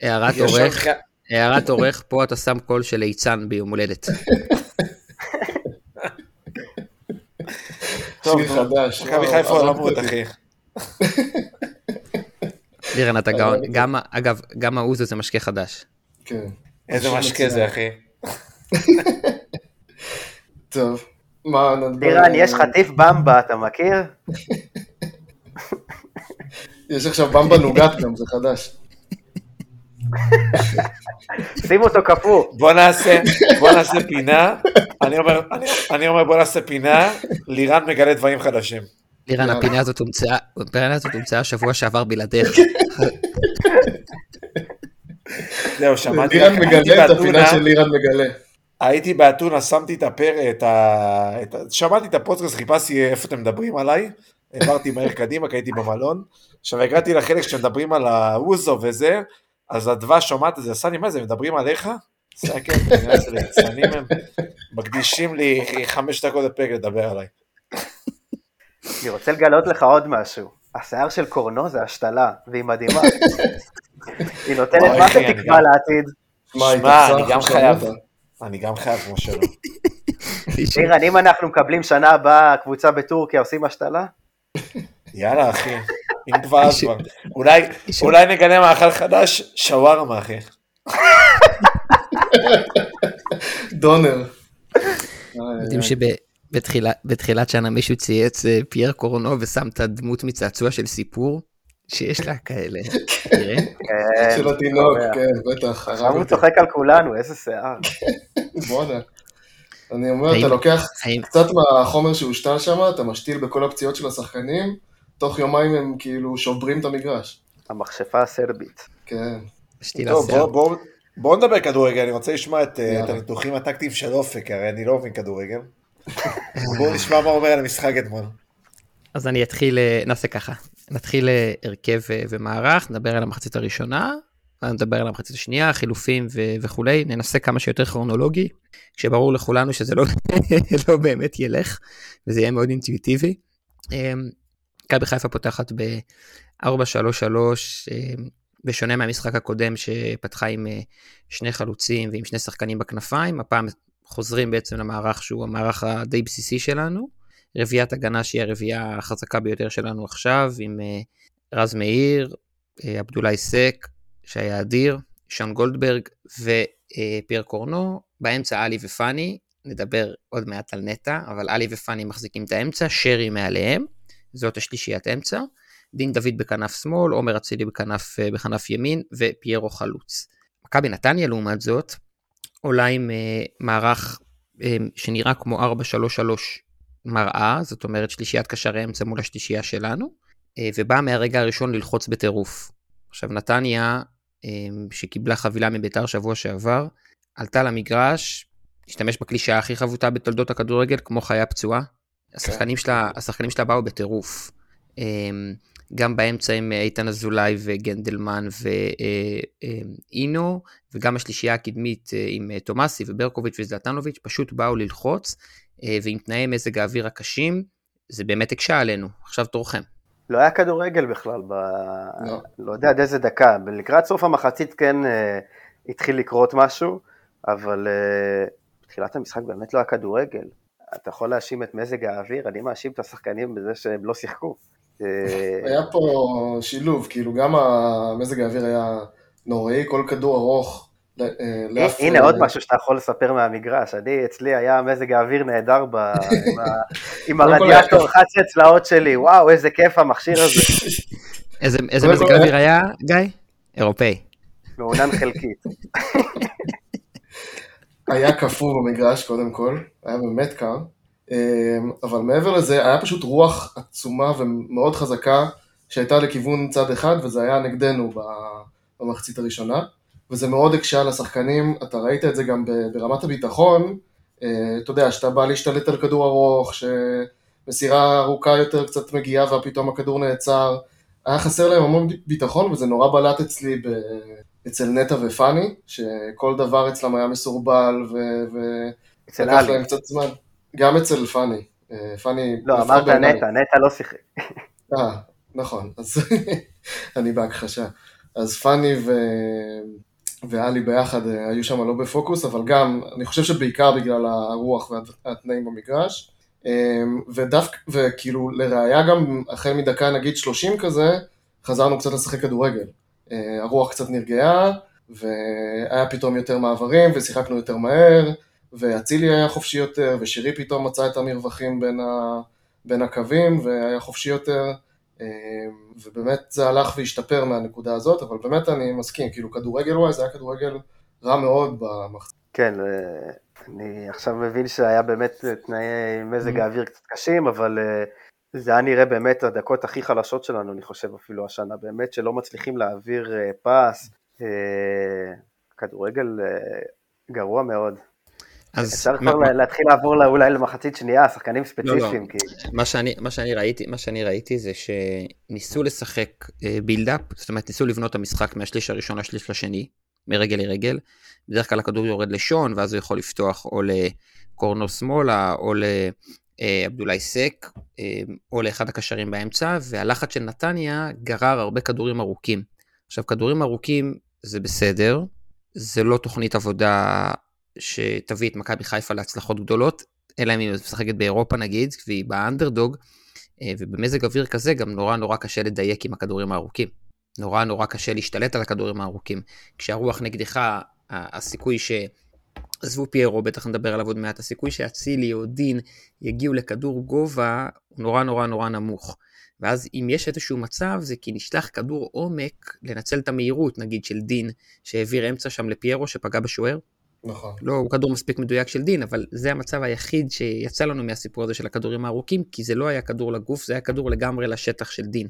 הערת עורך, הערת עורך, פה אתה שם קול של ליצן ביום הולדת. טוב, חדש. מכבי חיפה עולמות, אחי. לירן, אתה גאון. גם, אגב, גם האוזו זה משקה חדש. כן. איזה משקה זה, אחי. טוב. מה נדבר? לירן, יש חטיף במבה, אתה מכיר? יש עכשיו במבה נוגת גם, זה חדש. שים אותו קפוא. בוא נעשה, בוא נעשה פינה, אני אומר, אני, אני אומר בוא נעשה פינה, לירן מגלה דברים חדשים. לירן, הפינה הזאת הומצאה, הפינה הזאת הומצאה שבוע שעבר בלעדיך. זהו, שמעתי, לירן מגלה את הפינה של לירן מגלה. הייתי באתונה, שמתי את הפרק, את ה... את ה... שמעתי את הפודקאסט, חיפשתי איפה אתם מדברים עליי, העברתי מהר קדימה, כי הייתי במלון. עכשיו הגעתי לחלק שמדברים על האוזו וזה, אז הדבש שומעת את זה, עשה לי מה זה, מדברים עליך? סקר, איזה ליצנים הם, מקדישים לי חמש דקות לפרק לדבר עליי. אני רוצה לגלות לך עוד משהו, השיער של קורנו זה השתלה, והיא מדהימה. היא נותנת מה זה תקווה לעתיד. שמע, אני גם חייב, אני גם חייב כמו שלא. לירן, אם אנחנו מקבלים שנה הבאה קבוצה בטורקיה עושים השתלה? יאללה אחי, אם כבר אז כבר. אולי נגלה מאכל חדש, שווארמה אחי. דונר. יודעים שבתחילת שנה מישהו צייץ אה, פייר קורנו ושם את הדמות מצעצוע של סיפור? שיש לה כאלה, תראה. כן, של התינוק, כן, בטח. עכשיו הוא צוחק על כולנו, איזה שיער. בואנה. אני אומר, אתה לוקח קצת מהחומר שהושתל שם, אתה משתיל בכל הפציעות של השחקנים, תוך יומיים הם כאילו שוברים את המגרש. המכשפה הסרבית. כן. טוב. בואו בוא, בוא נדבר כדורגל, אני רוצה לשמוע את, אה. את הניתוחים הטקטיים של אופק, הרי אני לא מבין כדורגל. בואו נשמע מה אומר על המשחק אתמול. אז אני אתחיל, אה, נעשה ככה, נתחיל אה, הרכב ומערך, נדבר על המחצית הראשונה, נדבר על המחצית השנייה, חילופים ו- וכולי, ננסה כמה שיותר כרונולוגי, כשברור לכולנו שזה לא, לא באמת ילך, וזה יהיה מאוד אינטואיטיבי. מכבי חיפה פותחת ב-4-3-3, אה, בשונה מהמשחק הקודם שפתחה עם אה, שני חלוצים ועם שני שחקנים בכנפיים, הפעם חוזרים בעצם למערך שהוא המערך הדי בסיסי שלנו. רביעיית הגנה שהיא הרביעייה החזקה ביותר שלנו עכשיו, עם אה, רז מאיר, עבדולאי סק, שהיה אדיר, שון גולדברג ופייר קורנו, באמצע עלי ופאני, נדבר עוד מעט על נטע, אבל עלי ופאני מחזיקים את האמצע, שרי מעליהם, זאת השלישיית אמצע, דין דוד בכנף שמאל, עומר אצילי בכנף, אה, בכנף ימין ופיירו חלוץ. מכבי נתניה לעומת זאת, עולה עם אה, מערך אה, שנראה כמו 4-3-3 מראה, זאת אומרת שלישיית קשרי אמצע מול השלישייה שלנו, אה, ובאה מהרגע הראשון ללחוץ בטירוף. עכשיו נתניה, אה, שקיבלה חבילה מביתר שבוע שעבר, עלתה למגרש, השתמש בקלישאה הכי חבוטה בתולדות הכדורגל, כמו חיה פצועה. השחקנים שלה, השחקנים שלה באו בטירוף. אה, גם באמצע עם איתן אזולאי וגנדלמן ואינו, וגם השלישייה הקדמית אה, עם אה, תומאסי וברקוביץ' וזלטנוביץ', פשוט באו ללחוץ, אה, ועם תנאי מזג האוויר הקשים, זה באמת הקשה עלינו. עכשיו תורכם. לא היה כדורגל בכלל, ב... לא. לא יודע עד איזה דקה. לקראת סוף המחצית כן אה, התחיל לקרות משהו, אבל אה, בתחילת המשחק באמת לא היה כדורגל. אתה יכול להאשים את מזג האוויר, אני מאשים את השחקנים בזה שהם לא שיחקו. אה, היה פה שילוב, כאילו גם המזג האוויר היה נוראי, כל כדור ארוך. אה, לאף- הנה עוד משהו שאתה יכול לספר מהמגרש, אני, אצלי היה מזג האוויר נהדר. עם, הרדיאטור, היה- 11 צלעות שלי, וואו איזה כיף המכשיר הזה, איזה, מזג כל, אוויר היה, גיא? אירופאי. מעונן חלקית. היה קפוא במגרש קודם כל, היה באמת קר, אמ, אבל מעבר לזה היה פשוט רוח עצומה ומאוד חזקה שהייתה לכיוון צד אחד וזה היה נגדנו במחצית הראשונה. וזה מאוד הקשה על השחקנים, אתה ראית את זה גם ברמת הביטחון, אה, אתה יודע, שאתה בא להשתלט על כדור ארוך, שמסירה ארוכה יותר קצת מגיעה ופתאום הכדור נעצר, היה חסר להם המון ביטחון וזה נורא בלט אצלי ב... אצל נטע ופאני, שכל דבר אצלם היה מסורבל ו... ו... אצל לקח עלי. להם קצת זמן. גם אצל פאני. אה, פאני... לא, אמרת. נטע, נטע לא שיחק. אה, נכון, אז אני בהכחשה. אז פאני ו... ואלי ביחד אה, היו שם לא בפוקוס, אבל גם, אני חושב שבעיקר בגלל הרוח והתנאים במגרש. אה, ודווקא, וכאילו, לראיה גם, החל מדקה נגיד 30 כזה, חזרנו קצת לשחק כדורגל. אה, הרוח קצת נרגעה, והיה פתאום יותר מעברים, ושיחקנו יותר מהר, ואצילי היה חופשי יותר, ושירי פתאום מצא את המרווחים בין, ה... בין הקווים, והיה חופשי יותר, אה, ובאמת זה הלך והשתפר מהנקודה הזאת, אבל באמת אני מסכים, כאילו כדורגל וואי, זה היה כדורגל רע מאוד במחצית. כן, אה, אני עכשיו מבין שהיה באמת תנאי מזג Mhm. האוויר קצת קשים, אבל זה היה נראה באמת הדקות הכי חלשות שלנו, אני חושב אפילו השנה, באמת שלא מצליחים להעביר אה, פס, אה, כדורגל אה, גרוע מאוד. אז אפשר כבר מה- להתחיל לעבור לה- אולי למחצית שנייה, שחקנים ספציפיים, כי מה שאני, מה שאני ראיתי, מה שאני ראיתי זה שניסו לשחק בילדאפ, זאת אומרת ניסו לבנות את המשחק מהשליש הראשון לשליש לשני, מרגל לרגל. בדרך כלל הכדור יורד לשון, ואז הוא יכול לפתוח או לקורנו שמאלה, או לעבדולאי סק, אה, או לאחד הקשרים באמצע, והלחץ של נתניה גרר הרבה כדורים ארוכים. עכשיו, כדורים ארוכים זה בסדר, זה לא תוכנית עבודה שתביא את מכבי חיפה להצלחות גדולות, אלא אם היא משחקת באירופה נגיד, והיא באנדרדוג, אה, ובמזג אוויר כזה גם נורא נורא קשה לדייק עם הכדורים הארוכים. נורא נורא קשה להשתלט על הכדורים הארוכים. כשהרוח נגדך, הסיכוי ש... עזבו פיירו, בטח נדבר עליו עוד מעט, הסיכוי שאצילי או דין יגיעו לכדור גובה הוא נורא נורא נורא נמוך. ואז אם יש איזשהו מצב זה כי נשלח כדור עומק לנצל את המהירות נגיד של דין שהעביר אמצע שם לפיירו שפגע בשוער. נכון. לא הוא כדור מספיק מדויק של דין, אבל זה המצב היחיד שיצא לנו מהסיפור הזה של הכדורים הארוכים, כי זה לא היה כדור לגוף, זה היה כדור לגמרי לשטח של דין.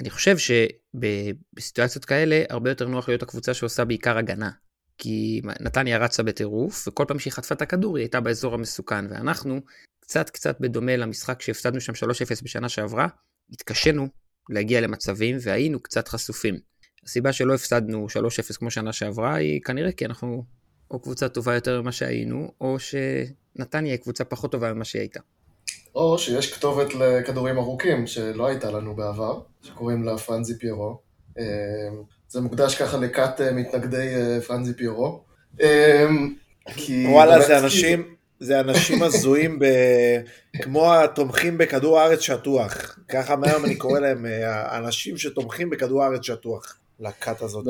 אני חושב שבסיטואציות כאלה, הרבה יותר נוח להיות הקבוצה שעושה בעיקר הגנה. כי נתניה רצה בטירוף, וכל פעם שהיא חטפה את הכדור היא הייתה באזור המסוכן, ואנחנו, קצת קצת בדומה למשחק שהפסדנו שם 3-0 בשנה שעברה, התקשינו להגיע למצבים והיינו קצת חשופים. הסיבה שלא הפסדנו 3-0 כמו שנה שעברה היא כנראה כי אנחנו או קבוצה טובה יותר ממה שהיינו, או שנתניה היא קבוצה פחות טובה ממה שהיא הייתה. או שיש כתובת לכדורים ארוכים שלא הייתה לנו בעבר, שקוראים לה פרנזי פיירו. אה, זה מוקדש ככה לכת אה, מתנגדי אה, פרנזי פיירו. וואלה, זה אנשים, זה אנשים הזויים, ב... כמו התומכים בכדור הארץ שטוח. ככה מהיום אני קורא להם האנשים שתומכים בכדור הארץ שטוח, לכת הזאת.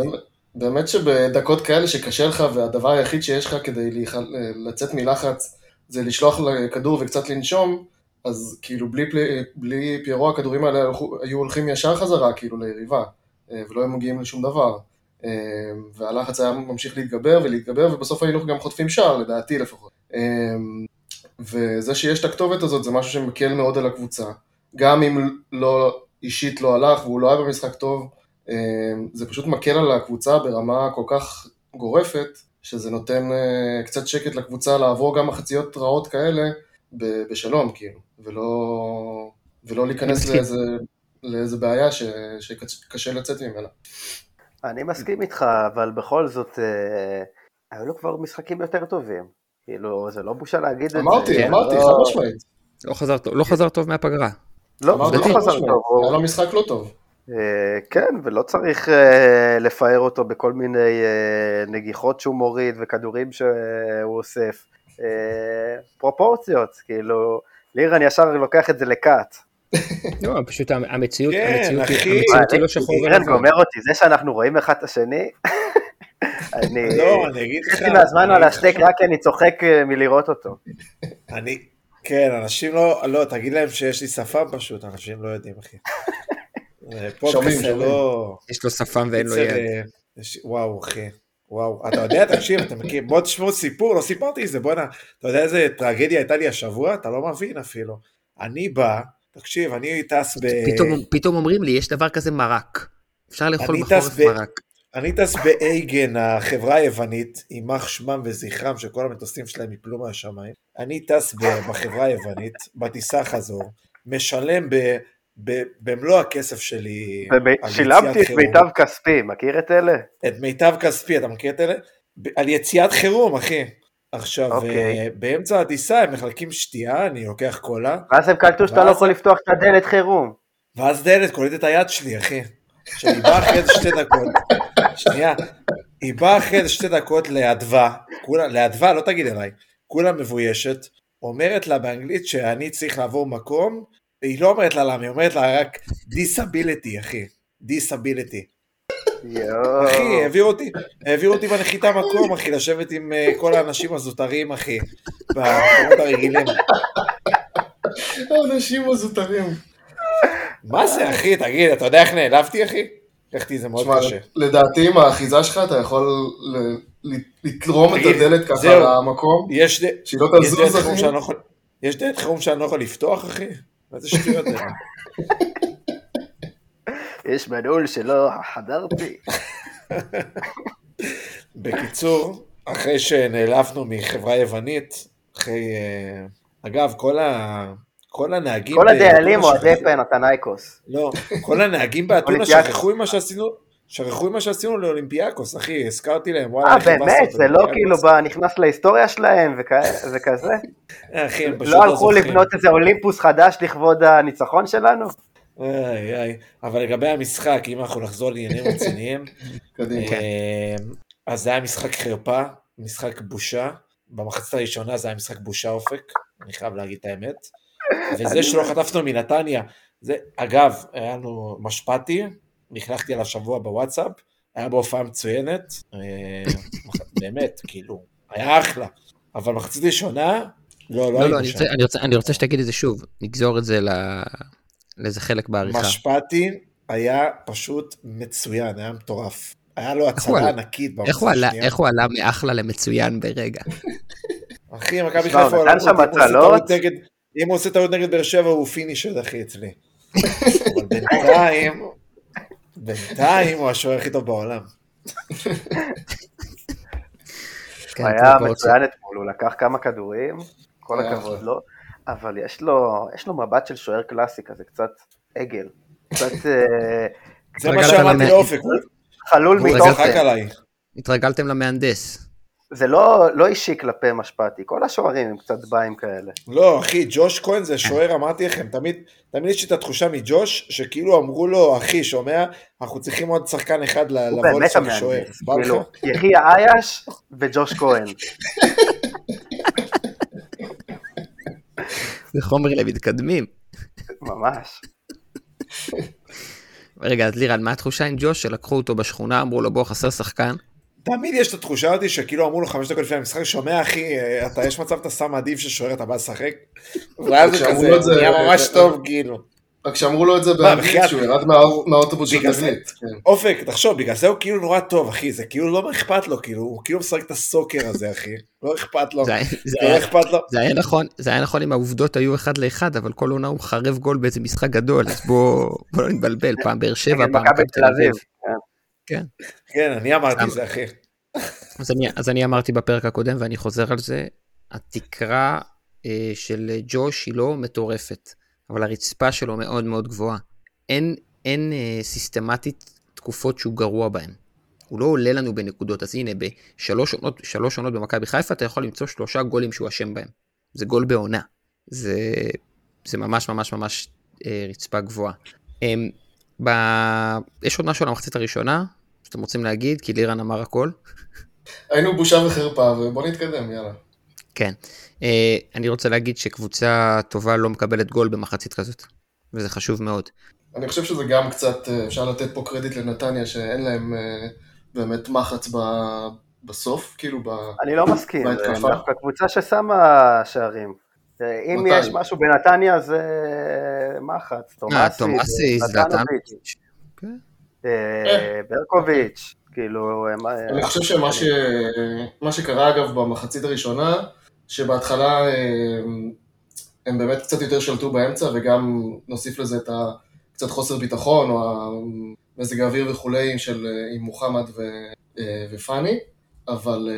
באמת שבדקות כאלה שקשה לך והדבר היחיד שיש לך כדי לצאת מלחץ זה לשלוח לכדור וקצת לנשום, אז כאילו בלי, בלי פיירו הכדורים האלה היו הולכים ישר חזרה כאילו ליריבה, אה, ולא היו מגיעים לשום דבר. אה, והלחץ היה ממשיך להתגבר ולהתגבר, ובסוף היינו גם חוטפים שער, לדעתי לפחות. אה, וזה שיש את הכתובת הזאת זה משהו שמקל מאוד על הקבוצה. גם אם לא, אישית לא הלך והוא לא היה במשחק טוב, זה פשוט מקל על הקבוצה ברמה כל כך גורפת, שזה נותן קצת שקט לקבוצה לעבור גם מחציות רעות כאלה בשלום, כאילו. ולא, ולא להיכנס לאיזה, לאיזה בעיה ש, שקשה לצאת ממנה. אני מסכים איתך, אבל בכל זאת, אה, היו לו כבר משחקים יותר טובים. כאילו, זה לא בושה להגיד את זה. אמרתי, אמרתי, לא- חד משמעית. לא חזר טוב, לא חזר טוב מהפגרה. לא, לא חזר טוב. היה לו משחק לא טוב. אה, כן, ולא צריך אה, לפאר אותו בכל מיני נגיחות שהוא מוריד וכדורים שהוא אוסף. פרופורציות, כאילו, לירן ישר לוקח את זה לקאט. לא, פשוט המציאות, כן, המציאות היא לא שחור ולבן. לירן גומר אותי, זה שאנחנו רואים אחד את השני, אני... לא, אני אגיד לך... חצי מהזמן על השטק רק כי אני צוחק אה, מלראות אותו. אני... כן, אנשים לא... לא, תגיד להם שיש לי שפם פשוט, אנשים לא יודעים, אחי. פודקאסט זה לא... יש לו שפם ואין לו יד. אה, וואו, אחי. וואו, אתה יודע, תקשיב, אתה מכיר, בוא תשמעו סיפור, לא סיפרתי את זה, בואנה, אתה יודע איזה טרגדיה הייתה לי השבוע? אתה לא מבין אפילו. אני בא, תקשיב, אני טס ב... פתאום, פתאום אומרים לי, יש דבר כזה מרק. אפשר לאכול בחורף ב... מרק. אני טס באייגן, החברה היוונית, יימח שמם וזכרם שכל המטוסים שלהם יפלו מהשמיים. אני טס בחברה היוונית, בטיסה חזור, משלם ב... במלוא הכסף שלי שילמתי את מיטב כספי, מכיר את אלה? את מיטב כספי, אתה מכיר את אלה? על יציאת חירום, אחי. עכשיו, okay. אוקיי. אה, באמצע הטיסה הם מחלקים שתייה, אני לוקח קולה. ואז הם קלטו שאתה לא יכול לפתוח את הדלת חירום. ואז דלת קולט את היד שלי, אחי. היא באה אחרי איזה שתי דקות, שנייה, היא באה אחרי איזה שתי דקות לאדווה, לאדווה, לא תגיד אליי, כולה מבוישת, אומרת לה באנגלית שאני צריך לעבור מקום, היא לא אומרת לה למה, היא אומרת לה רק disability, אחי. disability. אחי, העביר אותי, העביר אותי בנחיתה מקום, אחי, לשבת עם אה, כל האנשים הזוטרים, אחי, במקומות הרגילים. האנשים הזוטרים. מה זה, אחי, תגיד, אתה יודע איך נעלבתי, אחי? לקחתי זה מאוד קשה. לדעתי, עם האחיזה שלך, אתה יכול לתרום את הדלת ככה למקום, שהיא לא תזוז, אחי. יש דלת חירום שאני לא יכול לפתוח, אחי? מה זה שטויות האלה? יש מנעול שלא חדרתי. בקיצור, אחרי שנעלבנו מחברה יוונית, אחרי... אה, אגב, כל ה... כל הנהגים... כל הדיילים אוהדי פנתנייקוס. לא, כל הנהגים באתונה שכחו עם מה שעשינו, שכחו עם מה שעשינו לאולימפיאקוס, אחי, הזכרתי להם, וואלה, אה, באמת? זה לא כאילו נכנס להיסטוריה שלהם וכזה? אה, אחי, הם פשוט לא הלכו לבנות איזה אולימפוס חדש לכבוד הניצחון שלנו? איי איי, אבל לגבי המשחק, אם אנחנו נחזור לעניינים רציניים, אה, אז זה היה משחק חרפה, משחק בושה, במחצת הראשונה זה היה משחק בושה אופק, אני חייב להגיד את האמת, וזה שלא חטפנו מנתניה, זה, אגב, היה לנו משפטי, נכנסתי עליו שבוע בוואטסאפ, היה בהופעה מצוינת, אה, באמת, כאילו, היה אחלה, אבל מחצית ראשונה, לא, לא, לא, לא אני, רוצה, אני, רוצה, אני רוצה שתגיד את זה שוב, נגזור את זה לאיזה חלק בעריכה. משפטי היה פשוט מצוין, היה מטורף. היה לו הצלה ענקית איך הוא עלה, איך הוא עלה מאחלה למצוין ברגע? אחי, מכבי חיפה, אם הוא עושה טעות נגד באר שבע הוא פינישר, אחי, אצלי. אבל בינתיים, בינתיים הוא השוער הכי טוב בעולם. כן, הוא היה מצוין אתמול, הוא לקח כמה כדורים, כל הכבוד לו, אבל יש לו, יש לו מבט של שוער קלאסי כזה, קצת עגל. קצת... אה, זה מה שאמרתי לאופק. חלול מתוכן. התרגלתם למהנדס. זה לא, לא אישי כלפי משפטי, כל השוערים הם קצת באים כאלה. לא, אחי, ג'וש כהן זה שוער, אמרתי לכם, תמיד, תמיד יש לי את התחושה מג'וש, שכאילו אמרו לו, אחי, שומע, אנחנו צריכים עוד שחקן אחד לבוא לשחק שוער. כאילו, יחיא אייש וג'וש כהן. זה חומר למתקדמים. ממש. רגע, אז לירן, מה התחושה עם ג'וש שלקחו אותו בשכונה, אמרו לו בוא חסר שחקן? תמיד יש את התחושה הזאת שכאילו אמרו לו חמש דקות לפני המשחק, שומע אחי, אתה יש מצב אתה שם עדיף ששוער אתה בא לשחק? ואז זה כזה, נהיה ממש טוב כאילו. רק שאמרו לו את זה באנגלית, שהוא ירד מהאוטובוס של תגלית. כן. אופק, תחשוב, בגלל זה הוא כאילו נורא טוב, אחי, זה כאילו לא אכפת לו, כאילו, הוא כאילו משחק את הסוקר הזה, אחי. לא אכפת לו. זה לא אכפת לו. זה היה נכון, זה היה נכון אם העובדות היו אחד לאחד, אבל כל עונה הוא חרב גול באיזה משחק גדול, אז בוא לא נתבלבל, פעם באר שבע, פעם תל אביב. כן. כן, אני אמרתי את זה, אחי. אז אני אמרתי בפרק הקודם, ואני חוזר על זה, התקרה אה, של ג'וש היא לא מטורפת. אבל הרצפה שלו מאוד מאוד גבוהה. אין, אין אה, סיסטמטית תקופות שהוא גרוע בהן. הוא לא עולה לנו בנקודות, אז הנה, בשלוש עונות, שלוש עונות במכבי חיפה אתה יכול למצוא שלושה גולים שהוא אשם בהם. זה גול בעונה. זה, זה ממש ממש ממש אה, רצפה גבוהה. אה, ב... יש עוד משהו על המחצית הראשונה שאתם רוצים להגיד? כי לירן אמר הכל. היינו בושה וחרפה, ובוא נתקדם, יאללה. כן. אה, אני רוצה להגיד שקבוצה טובה לא מקבלת גול במחצית כזאת, וזה חשוב מאוד. אני חושב שזה גם קצת, אה, אפשר לתת פה קרדיט לנתניה, שאין להם אה, באמת מחץ ב... בסוף, כאילו ב... אני לא מסכים, דווקא קבוצה ששמה שערים. אם מתי? יש משהו בנתניה זה מחץ, תומאסי, תומאסי, זלטנוביץ', כן. ברקוביץ', כאילו... אני חושב שמה שקרה אגב במחצית הראשונה, שבהתחלה אה, הם באמת קצת יותר שלטו באמצע וגם נוסיף לזה את קצת חוסר ביטחון או מזג האוויר וכולי של אה, עם מוחמד ו, אה, ופאני, אבל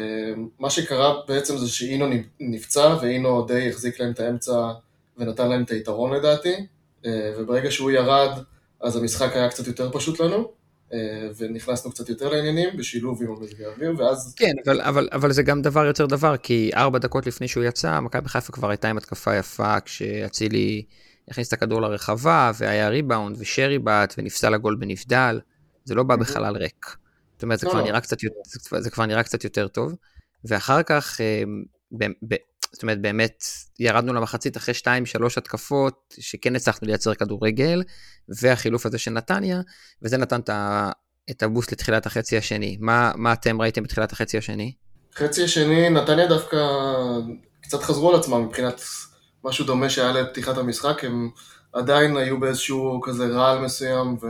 מה שקרה בעצם זה שאינו נפצע ואינו די החזיק להם את האמצע ונתן להם את היתרון לדעתי, וברגע שהוא ירד אז המשחק היה קצת יותר פשוט לנו. אה, ונכנסנו קצת יותר לעניינים בשילוב עם המזג האוויר, ואז... כן, אבל, אבל, אבל זה גם דבר יותר דבר, כי ארבע דקות לפני שהוא יצא, מכבי חיפה כבר הייתה עם התקפה יפה, כשאצילי הכניס את הכדור לרחבה, והיה ריבאונד, ושרי בעט, ונפסל הגול בנבדל, זה לא בא בחלל ריק. זאת אומרת, זה, לא, כבר, לא. נראה קצת, זה, כבר נראה קצת יותר טוב. ואחר כך, אה, זאת אומרת, באמת ירדנו למחצית אחרי 2-3 התקפות, שכן הצלחנו לייצר כדורגל, והחילוף הזה של נתניה, וזה נתן את הבוסט לתחילת החצי השני. מה, מה אתם ראיתם בתחילת החצי השני? חצי השני, נתניה דווקא קצת חזרו על עצמם מבחינת משהו דומה שהיה לפתיחת המשחק, הם עדיין היו באיזשהו כזה רעל מסוים, ו...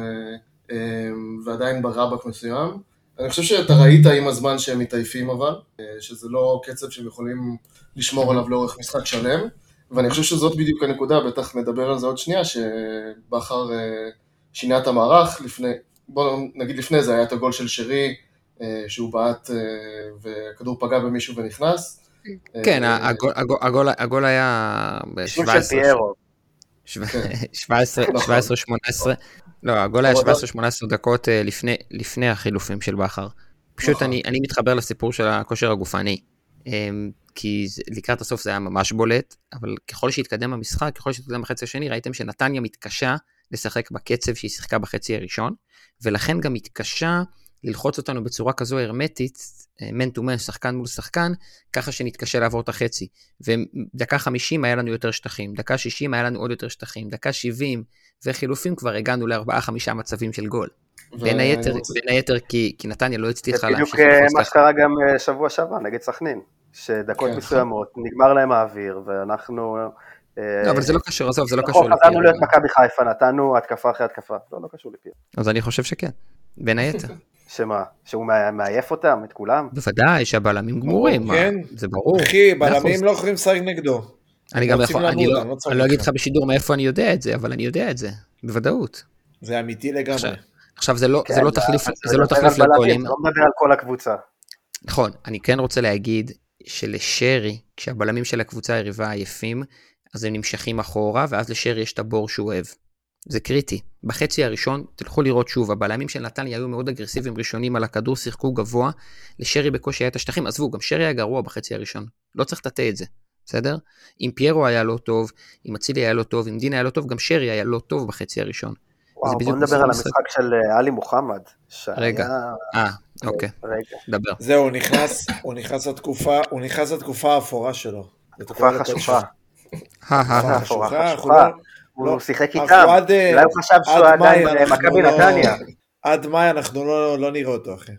אמ, ועדיין ברבק מסוים. אני חושב שאתה ראית עם הזמן שהם מתעייפים אבל, אה, שזה לא קצב שהם יכולים לשמור עליו לאורך משחק שלם, ואני חושב שזאת בדיוק הנקודה, בטח נדבר על זה עוד שנייה, שבכר אה, שינה את המערך, לפני, בוא נגיד לפני זה היה את הגול של שרי, אה, שהוא בעט והכדור פגע במישהו ונכנס. כן, הגול היה ב-17-18. לא, הגול היה 17-18 דקות אה, לפני, לפני החילופים של בכר. פשוט נכון. אני, אני מתחבר לסיפור של הכושר הגופני. אמ, כי לקראת הסוף זה היה ממש בולט, אבל ככל שהתקדם המשחק, ככל שהתקדם בחצי השני, ראיתם שנתניה מתקשה לשחק בקצב שהיא שיחקה בחצי הראשון, ולכן גם מתקשה ללחוץ אותנו בצורה כזו הרמטית, מן טו מן, שחקן מול שחקן, ככה שנתקשה לעבור את החצי. ודקה 50 היה לנו יותר שטחים, דקה 60 היה לנו עוד יותר שטחים, דקה 70 וחילופים כבר הגענו לארבעה חמישה מצבים של גול. בין היתר, בין היתר כי, כי נתניה לא הצליחה להמשיך. זה בדיוק מה שקרה גם אה, שבוע שעבר נגד סכנין, שדקות כן, מסוימות נגמר להם האוויר ואנחנו... אה, לא, אבל זה לא קשור, עזוב, זה לא קשור. חזרנו להיות מכבי חיפה, נתנו התקפה אחרי התקפה, לא, לא קשור לפי. אז אני חושב שכן, בין היתר. שמה? שהוא מע- מעייף אותם, את כולם? בוודאי שהבלמים גמורים, מה, כן. זה ברור. אחי. בלמים לא יכולים לשחק נגדו. אני גם יכול, אני לא- לא אני לא אגיד. לך בשידור מאיפה אני יודע את זה, אבל אני יודע את זה, בוודאות. זה אמיתי עכשיו, לגמרי. עכשיו זה לא, כן, זה לא תחליף, לא לגולים, לא מדבר על כל הקבוצה. נכון, אני כן רוצה להגיד שלשרי, כשהבלמים של הקבוצה היריבה עייפים, אז הם נמשכים אחורה, ואז לשרי יש את הבור שהוא אוהב. זה קריטי. בחצי הראשון, תלכו לראות שוב, הבלמים של נתניה היו מאוד אגרסיביים ראשונים על הכדור, שיחקו גבוה, לשרי בקושי היה את השטחים, עזבו, גם שרי היה גרוע בחצי הראשון. לא צריך לטאטא את זה, בסדר? אם פיירו היה לא טוב, אם אצילי היה לא טוב, אם דין היה לא טוב, גם שרי היה לא טוב בחצי הראשון. וואו, בוא נדבר על. המשחק של אה, עלי מוחמד. שהיה- רגע. אה, אוקיי, רגע. דבר. זהו, הוא נכנס, הוא נכנס לתקופה, הוא נכנס לתקופה האפורה שלו. תקופה חשוכה. הא, אנחנו הוא לא- שיחק איתם. עד, אה, אולי הוא חשב שהוא עדיין אנחנו במכבי לא- נתניה. עד מאי אנחנו לא לא נראה אותו, אחי.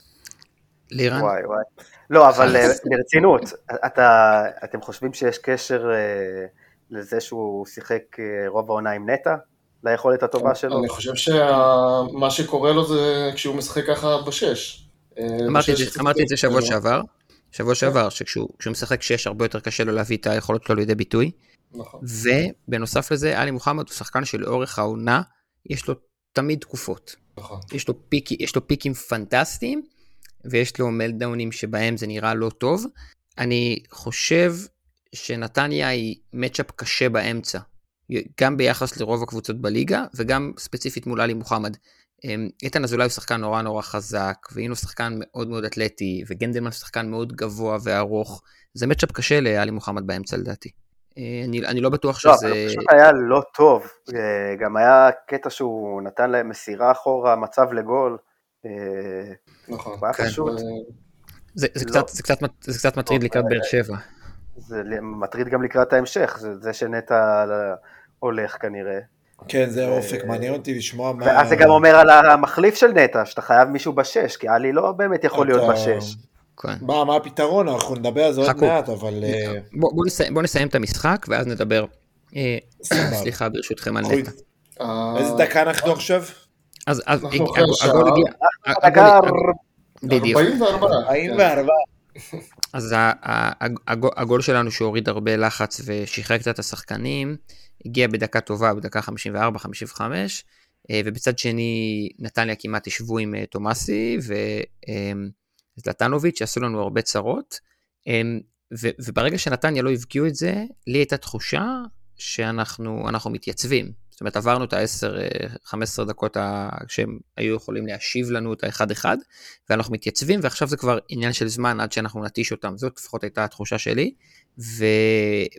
לירן? וואי וואי. לא, אבל אה, ברצינות, אתה, אתם חושבים שיש קשר אה, לזה שהוא שיחק אה, רוב העונה עם נטע? ליכולת הטובה שלו? אני חושב שמה שקורה לו זה כשהוא משחק ככה בשש. אה, אמרתי את בשש זה- אמרתי את זה שבוע אה, שעבר, שבוע שעבר, שכשהוא כשהוא משחק שש הרבה יותר קשה לו להביא את היכולות שלו לידי ביטוי, נכון. ובנוסף לזה, עלי מוחמד הוא שחקן שלאורך העונה, יש לו תמיד תקופות. נכון. יש לו, פיק, יש לו פיקים פנטסטיים, ויש לו מלדאונים שבהם זה נראה לא טוב. אני חושב שנתניה היא מצ'אפ קשה באמצע, גם ביחס לרוב הקבוצות בליגה, וגם ספציפית מול עלי מוחמד. אמ, איתן אזולאי הוא שחקן נורא נורא חזק, והנה הוא שחקן מאוד מאוד אתלטי, וגנדלמן הוא שחקן מאוד גבוה וארוך. זה מצ'אפ קשה לעלי מוחמד באמצע לדעתי. אה, אני, אני לא בטוח לא, שזה... אבל הוא פשוט היה לא טוב. אה, גם היה קטע שהוא נתן להם מסירה אחורה, מצב לגול. אה, נכון. הוא היה כן. פשוט, זה, זה, לא. קצת, זה, קצת, זה קצת מטריד לא, לקראת באר שבע. זה מטריד גם לקראת ההמשך, זה, זה שנטע הולך כנראה. כן, זה אופק, מעניין אותי לשמוע מה... ואז זה גם אומר על המחליף של נטע, שאתה חייב מישהו בשש, כי עלי לא באמת יכול להיות בשש. כן. מה, מה הפתרון? אנחנו נדבר על זה עוד. מעט, אבל... אה, בוא, בוא, נסיים, בוא נסיים את המשחק ואז נדבר. אה. סליחה ברשותכם על נטע. אה, איזה דקה אנחנו עכשיו? אז, הגול- הגיע, דקה, הגול- בדיוק. 44. 44. אז ה- ה- הג- הגול- שלנו שהוריד הרבה לחץ ושחרר קצת את השחקנים, הגיע בדקה טובה, בדקה 54-55, אה, ובצד שני נתניה כמעט ישבו עם תומאסי וזלטנוביץ' שעשו לנו הרבה צרות, אה, ו- וברגע שנתניה לא הבקיעו את זה, לי הייתה תחושה שאנחנו אנחנו מתייצבים. זאת אומרת, עברנו את ה-10-15 דקות ה- שהם היו יכולים להשיב לנו את האחד-אחד, ואנחנו מתייצבים, ועכשיו זה כבר עניין של זמן עד שאנחנו נטיש אותם. זאת לפחות הייתה התחושה שלי. ו...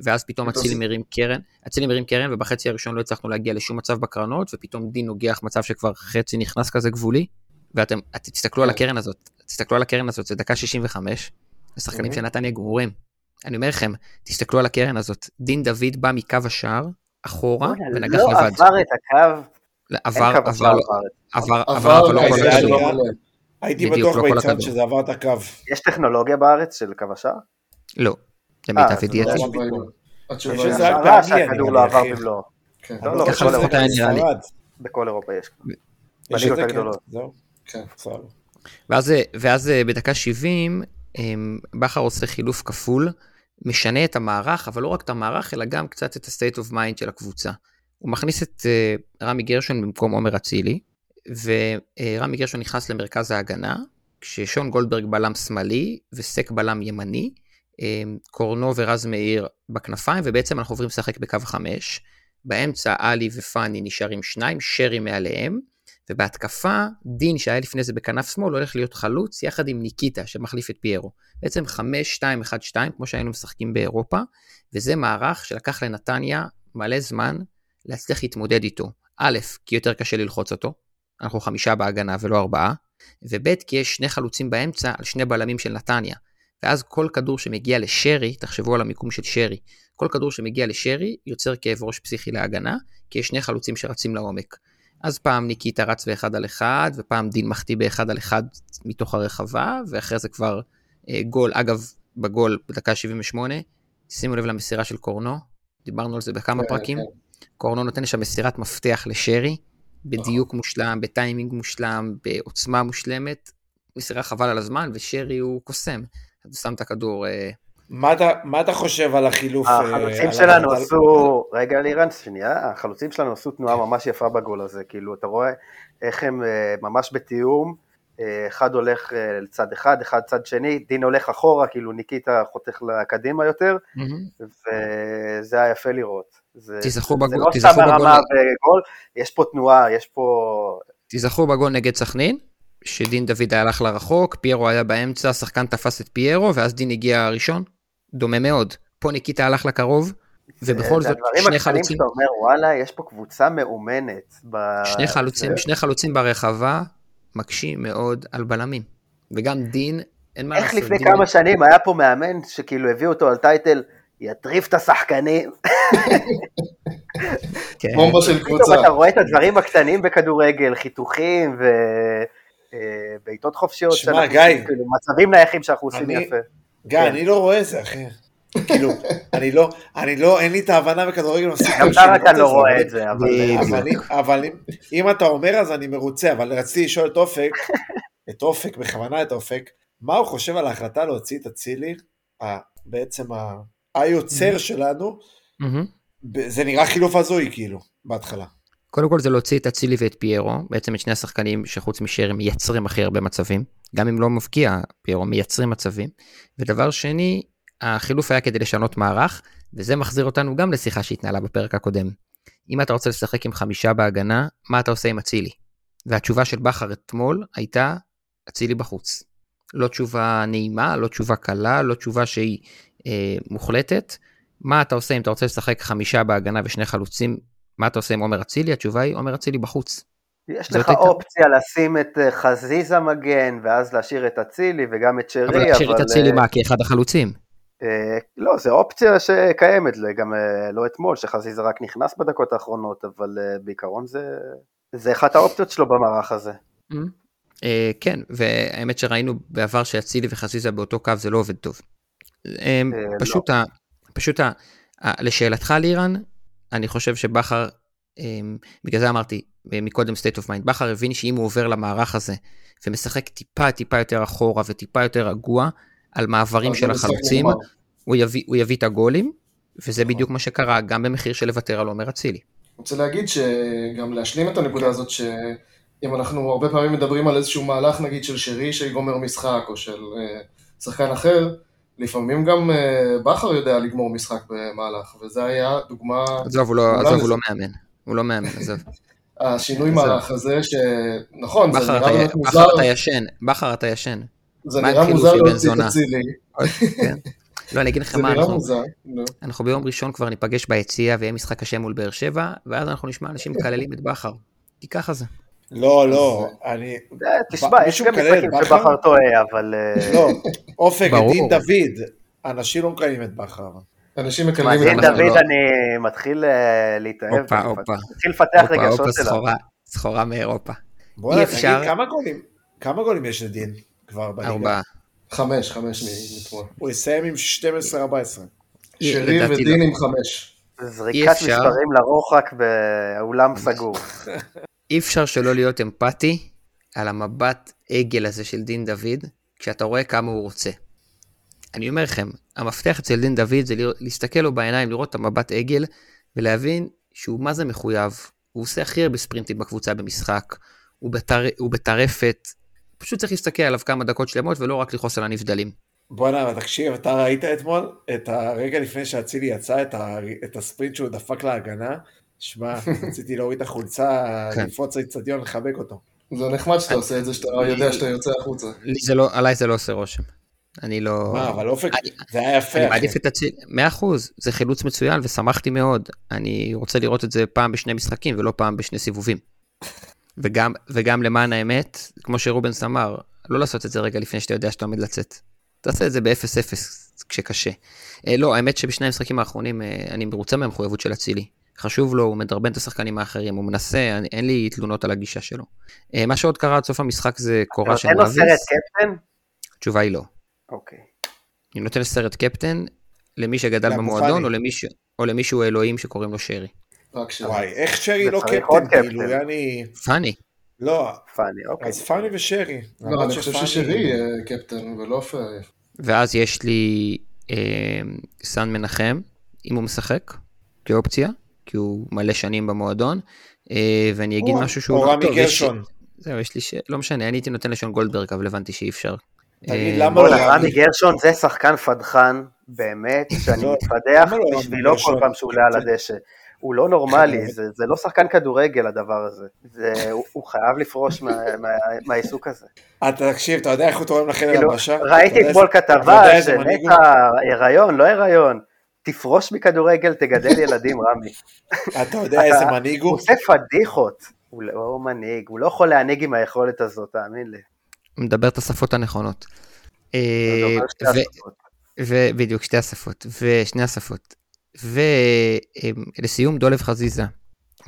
ואז פתאום אצילי מרים קרן, אצילי מרים קרן, ובחצי הראשון לא הצלחנו להגיע לשום מצב בקרנות, ופתאום דין נוגח מצב שכבר חצי נכנס כזה גבולי, ואתם את תסתכלו על כן. הקרן הזאת, תסתכלו על הקרן הזאת, זה דקה 65, השחקנים Mhm. של נתניה גמורים. אני אומר לכם, תסתכלו על הקרן הזאת, דין דוד בא מקו השער, אחורה, ונגח לא לבד. עבר את הקו, עבר, עבר, לא-. עבר, עבר, עבר, אבל לא כל. לא מלא. הייתי בטוח לא כל הכדור. שזה עבר את הקו. יש טכנולוגיה בארץ של קו השער? לא, אה, למיטב אז ידיעתי. לא התשובה היא לא. לא. באנגליה, שהכדור לא עבר. במלואו. כן. לא, לא, ככה בכל לפחות אירופה היה יש. נראה לי. בכל אירופה יש. בליגות. הגדולות. זהו. כן. סבבה. ואז, ואז בדקה 70, אמ, בכר עושה חילוף כפול, משנה את המערך, אבל לא רק את המערך, אלא גם קצת את ה-state of mind של הקבוצה. הוא מכניס את אה, רמי גרשון במקום עומר אצילי, ורמי גרשון נכנס למרכז ההגנה, כששון גולדברג בלם שמאלי וסק בלם ימני, אמ, קורנו ורז מאיר בכנפיים, ובעצם אנחנו עוברים לשחק בקו החמש. באמצע עלי ופאני נשארים שניים, שרי מעליהם, ובהתקפה, דין שהיה לפני זה בכנף שמאל הולך להיות חלוץ יחד עם ניקיטה שמחליף את פיירו. בעצם 5-2-1-2 כמו שהיינו משחקים באירופה, וזה מערך שלקח לנתניה מלא זמן להצליח להתמודד איתו. א', כי יותר קשה ללחוץ אותו, אנחנו חמישה בהגנה ולא ארבעה, וב', כי יש שני חלוצים באמצע על שני בלמים של נתניה. ואז כל כדור שמגיע לשרי, תחשבו על המיקום של שרי, כל כדור שמגיע לשרי יוצר כאב ראש פסיכי להגנה, כי יש שני חלוצים שרצים לעומק. אז פעם ניקיטה רץ באחד על אחד, ופעם דין מחטיא באחד על אחד מתוך הרחבה, ואחרי זה כבר אה, גול. אגב, בגול בדקה 78, שימו לב למסירה של קורנו, דיברנו על זה בכמה כן, פרקים. כן. קורנו נותן שם מסירת מפתח לשרי, בדיוק מושלם, בטיימינג מושלם, בעוצמה מושלמת, מסירה חבל על הזמן, ושרי הוא קוסם. אז הוא שם את הכדור... אה, מה אתה, מה אתה חושב על החילוף? אה, החלוצים על שלנו על- עשו, רגע לירן, שנייה, החלוצים שלנו עשו תנועה ממש יפה בגול הזה, כאילו, אתה רואה איך הם אה, ממש בתיאום, אה, אחד הולך לצד אחד, אחד צד שני, דין הולך אחורה, כאילו ניקיטה חותך לקדימה יותר, וזה היה יפה לראות. זה, תיזכרו זה בגול- לא תיזכרו סתם בגול- הרמה וגול, יש פה תנועה, יש פה... תיזכרו בגול נגד סכנין, שדין דוד הלך לרחוק, פיירו היה באמצע, השחקן תפס את פיירו, ואז דין הגיע ראשון. דומה מאוד. פה ניקיטה הלך לקרוב, ובכל זה זאת הדברים שני הקטנים חלוצים, שאתה אומר, וואלה, יש פה קבוצה מאומנת. ב- שני חלוצים, זה- שני חלוצים ברחבה, מקשים מאוד על בלמים. וגם דין, אין מה איך לעשות. לפני דין- כמה שנים היה פה מאמן שכאילו הביאו אותו על טייטל, יטריף את השחקנים. כן. בומבה של פתאום קבוצה. אתה רואה את הדברים הקטנים בכדורגל, חיתוכים ובעיטות חופשיות. שמע, גיא. כאילו, מצבים נייחים שאנחנו עושים יפה. גיא, כן. אני לא רואה את זה, אחי. כאילו, אני לא, אני לא, אין לי את ההבנה בכדורגל מספיק. גם בשביל אתה רק לראות לא רואה את זה, אבל... אם- אבל אם- אם אתה אומר אז אני מרוצה, אבל רציתי לשאול את אופק, את אופק, בכוונה את אופק, מה הוא חושב על ההחלטה להוציא את אצילי, בעצם היוצר שלנו, מהמם. ב- זה נראה חילוף הזוי כאילו, בהתחלה. קודם כל זה להוציא את אצילי ואת פיירו, בעצם את שני השחקנים שחוץ משרי מייצרים הכי הרבה מצבים, גם אם לא מבקיע פיירו, מייצרים מצבים. ודבר שני, החילוף היה כדי לשנות מערך, וזה מחזיר אותנו גם לשיחה שהתנהלה בפרק הקודם. אם אתה רוצה לשחק עם חמישה בהגנה, מה אתה עושה עם אצילי? והתשובה של בכר אתמול הייתה, אצילי בחוץ. לא תשובה נעימה, לא תשובה קלה, לא תשובה שהיא אה, מוחלטת. מה אתה עושה אם אתה רוצה לשחק חמישה בהגנה ושני חלוצים מה אתה עושה עם עומר אצילי? התשובה היא עומר אצילי בחוץ. יש לך הייתה- אופציה לשים את אה, חזיזה מגן, ואז להשאיר את אצילי וגם את שרי, אבל להשאיר את אצילי אה, מה? כאחד החלוצים. אה, לא, זו אופציה שקיימת, גם אה, לא אתמול, שחזיזה רק נכנס בדקות האחרונות, אבל אה, בעיקרון זה, זה אחת האופציות שלו במערך הזה. אה, כן, והאמת שראינו בעבר שאצילי וחזיזה באותו קו זה לא עובד טוב. אה, לא. פשוט, ה, פשוט ה, ה, לשאלתך לירן, אני חושב שבכר, אה, בגלל זה אמרתי אה, מקודם state of mind, בכר הבין שאם הוא עובר למערך הזה ומשחק טיפה טיפה יותר אחורה וטיפה יותר רגוע על מעברים של החלוצים. הוא יביא, הוא יביא את הגולים, וזה נכון. בדיוק מה שקרה, גם במחיר של לוותר על עומר אצילי. רוצה להגיד שגם להשלים את הנקודה הזאת שאם אנחנו הרבה פעמים מדברים על איזשהו מהלך נגיד של שרי שיגומר משחק או של אה, שחקן אחר, לפעמים גם אה, בכר יודע לגמור משחק במהלך, וזה היה דוגמה, עזוב, הוא לא, עזוב, הוא לא מאמן. הוא לא מאמן, עזוב. השינוי מהלך הזה, שנכון, זה בכר נראה באמת בכר מוזר, אתה ישן, בכר אתה ישן. זה נראה מוזר בן להוציא את זונה? אצילי, כן. לא, אני אגיד לך זה מה, נראה אנחנו, מוזר, נו. אנחנו ביום ראשון כבר ניפגש ביציע ויהיה משחק קשה מול באר שבע, ואז אנחנו נשמע אנשים מקללים את בכר. כי ככה זה. לא, לא, אני... אה, תשמע, יש גם משחקים בכר? שבכר טועה, אבל... אה, לא, אופק. דין דוד, אנשים לא מקיימים את בכר. אנשים את אנחנו דוד, לא- אני מתחיל אה, להתאהב, הופה, הופה. מתחיל לפתח רגשות הופה, אליו. סחורה, מאירופה. בוא אי נגיד, אפשר- כמה גולים, כמה גולים יש לדין כבר בליגה? ארבעה. חמש, חמש מ- מאתמול. הוא יסיים עם 12-14. שרי ודין לא. עם חמש. זריקת. מספרים לרוחק באולם סגור. אי אפשר שלא להיות אמפתי על המבט עגל הזה של דין דוד, כשאתה רואה כמה הוא רוצה. אני אומר לכם, המפתח אצל דין דוד זה להסתכל לו בעיניים, לראות את המבט עגל, ולהבין שהוא מה זה מחויב. הוא עושה הכי הרבה ספרינטים בקבוצה במשחק, הוא, בטר... הוא בטרפת, פשוט צריך להסתכל עליו כמה דקות שלמות ולא רק לכעוס על הנבדלים. בואנה, אבל תקשיב, אתה ראית אתמול את הרגע לפני שאצילי יצא, את, ה... את הספרינט שהוא דפק להגנה? שמע, רציתי להוריד את החולצה, כן. לפרוץ לאצטדיון, לחבק אותו. זה נחמד שאתה עושה את זה, שאתה יודע שאתה יוצא החוצה. לי זה לא, עליי זה לא עושה רושם. אני לא... מה, אבל אופק, אני- זה היה יפה, אני. מעדיף את אצילי, מאה אחוז, זה חילוץ מצוין ושמחתי מאוד. אני רוצה לראות את זה פעם בשני משחקים ולא פעם בשני סיבובים. וגם, וגם למען האמת, כמו שרובנס אמר, לא לעשות את זה רגע לפני שאתה יודע שאתה עומד לצאת. תעשה את זה ב-0-0 כשקשה. אה, לא, האמת שבשני המשחקים האחרונים אה, אני מרוצה מהמחויבות של אצילי. חשוב לו, הוא מדרבן את השחקנים האחרים, הוא מנסה, אני, אין לי תלונות על הגישה שלו. אה, מה שעוד קרה עד סוף המשחק זה קורה של נותן לו. סרט קפטן? התשובה היא לא. אוקיי. אני נותן סרט קפטן למי שגדל במועדון פאני. או למישהו, או למישהו אלוהים שקוראים לו שרי. רק ש... וואי, איך שרי לא קפטן. כאילו, יעני... פאני. לא, פאני, אוקיי. אז פאני ושרי. לא, אני חושב ששרי יהיה קפטן ולא פייף. ואז יש לי אה, סן מנחם, אם הוא משחק, כאופציה, כי הוא מלא שנים במועדון, אה, ואני אגיד או- משהו שהוא או לא רמי גרשון. זהו, יש לי ש... לא משנה, אני הייתי נותן לשון גולדברג, אבל הבנתי שאי אפשר. תגיד, אה, למה לא רמי? גרשון זה שחקן פדחן, באמת, שאני לא, מתפדח לא בשבילו כל? פעם שהוא עולה על הדשא. הוא לא נורמלי, זה, זה לא שחקן כדורגל הדבר הזה. זה, הוא, הוא חייב לפרוש מה, מה, מהעיסוק הזה. אתה תקשיב, אתה יודע איך הוא תורם לחדר כאילו? אתה ראיתי אתמול כתבה? שנטע הריון, לא הריון. תפרוש מכדורגל, תגדל ילדים, רמי. אתה יודע איזה מנהיג הוא הוא? עושה פדיחות. הוא לא מנהיג, הוא לא יכול להנהיג עם היכולת הזאת, תאמין לי. מדבר את השפות הנכונות. אה, שתי ו- השפות. ובדיוק, שתי השפות, ושני השפות. ולסיום, דולב חזיזה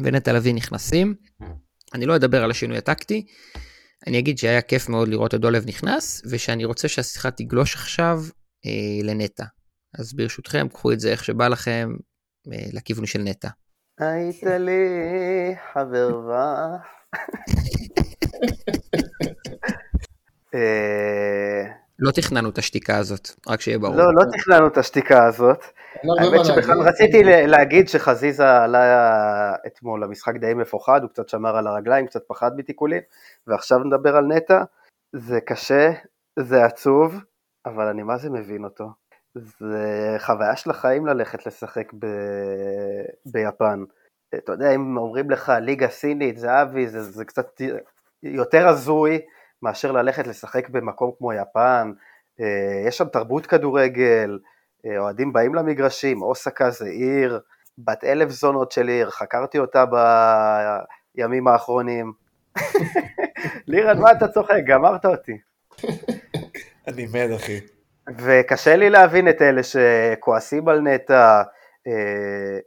ונטע לביא נכנסים. אני לא אדבר על השינוי הטקטי, אני אגיד שהיה כיף מאוד לראות את דולב נכנס, ושאני רוצה שהשיחה תגלוש עכשיו אה, לנטע. אז ברשותכם, קחו את זה איך שבא לכם, אה, לכיוון של נטע. היית לי חברה. אה, לא תכננו את השתיקה הזאת, רק שיהיה ברור. לא, לא תכננו את השתיקה הזאת. אין הרבה האמת מה שבכלל. רציתי להגיד שחזיזה עלה אתמול למשחק די מפוחד, הוא קצת שמר על הרגליים, קצת פחד מתיקולים, ועכשיו נדבר על נטע. זה קשה, זה עצוב, אבל אני מה זה מבין אותו. זה חוויה של החיים ללכת לשחק ב... ביפן. אתה יודע, אם אומרים לך ליגה סינית, זהבי, זה, זה קצת יותר הזוי מאשר ללכת לשחק במקום כמו יפן. אה, יש שם תרבות כדורגל, אה, אוהדים באים למגרשים, אוסקה זה עיר, בת אלף זונות של עיר, חקרתי אותה בימים האחרונים. לירן, מה אתה צוחק? גמרת אותי. אני מת, אחי. וקשה לי להבין את אלה שכועסים על נטע. אה,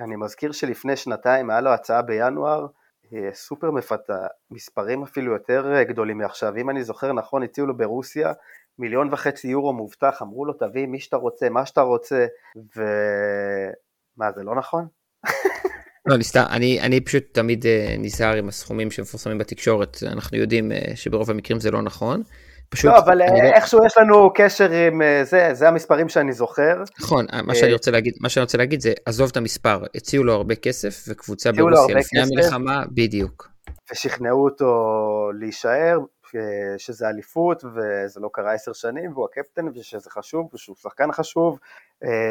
אני מזכיר שלפני שנתיים היה לו הצעה בינואר, סופר מפתה, מספרים אפילו יותר אה, גדולים מעכשיו. אם אני זוכר נכון, הציעו לו ברוסיה מיליון וחצי יורו מובטח, אמרו לו תביא מי שאתה רוצה, מה שאתה רוצה, ומה, זה לא נכון? לא, אני סתם, אני, אני פשוט תמיד אה, נזהר עם הסכומים שמפורסמים בתקשורת, אנחנו יודעים אה, שברוב המקרים זה לא נכון. פשוט, לא, אבל אני אה, איכשהו יש לנו קשר עם אה, זה, זה המספרים שאני זוכר. נכון, מה אה, שאני רוצה להגיד, מה שאני רוצה להגיד זה, עזוב את המספר, הציעו לו הרבה כסף, וקבוצה ברוסיה לפני כסף. המלחמה, בדיוק. ושכנעו אותו להישאר, שזה אליפות, וזה לא קרה עשר שנים, והוא הקפטן, ושזה חשוב, ושהוא שחקן חשוב,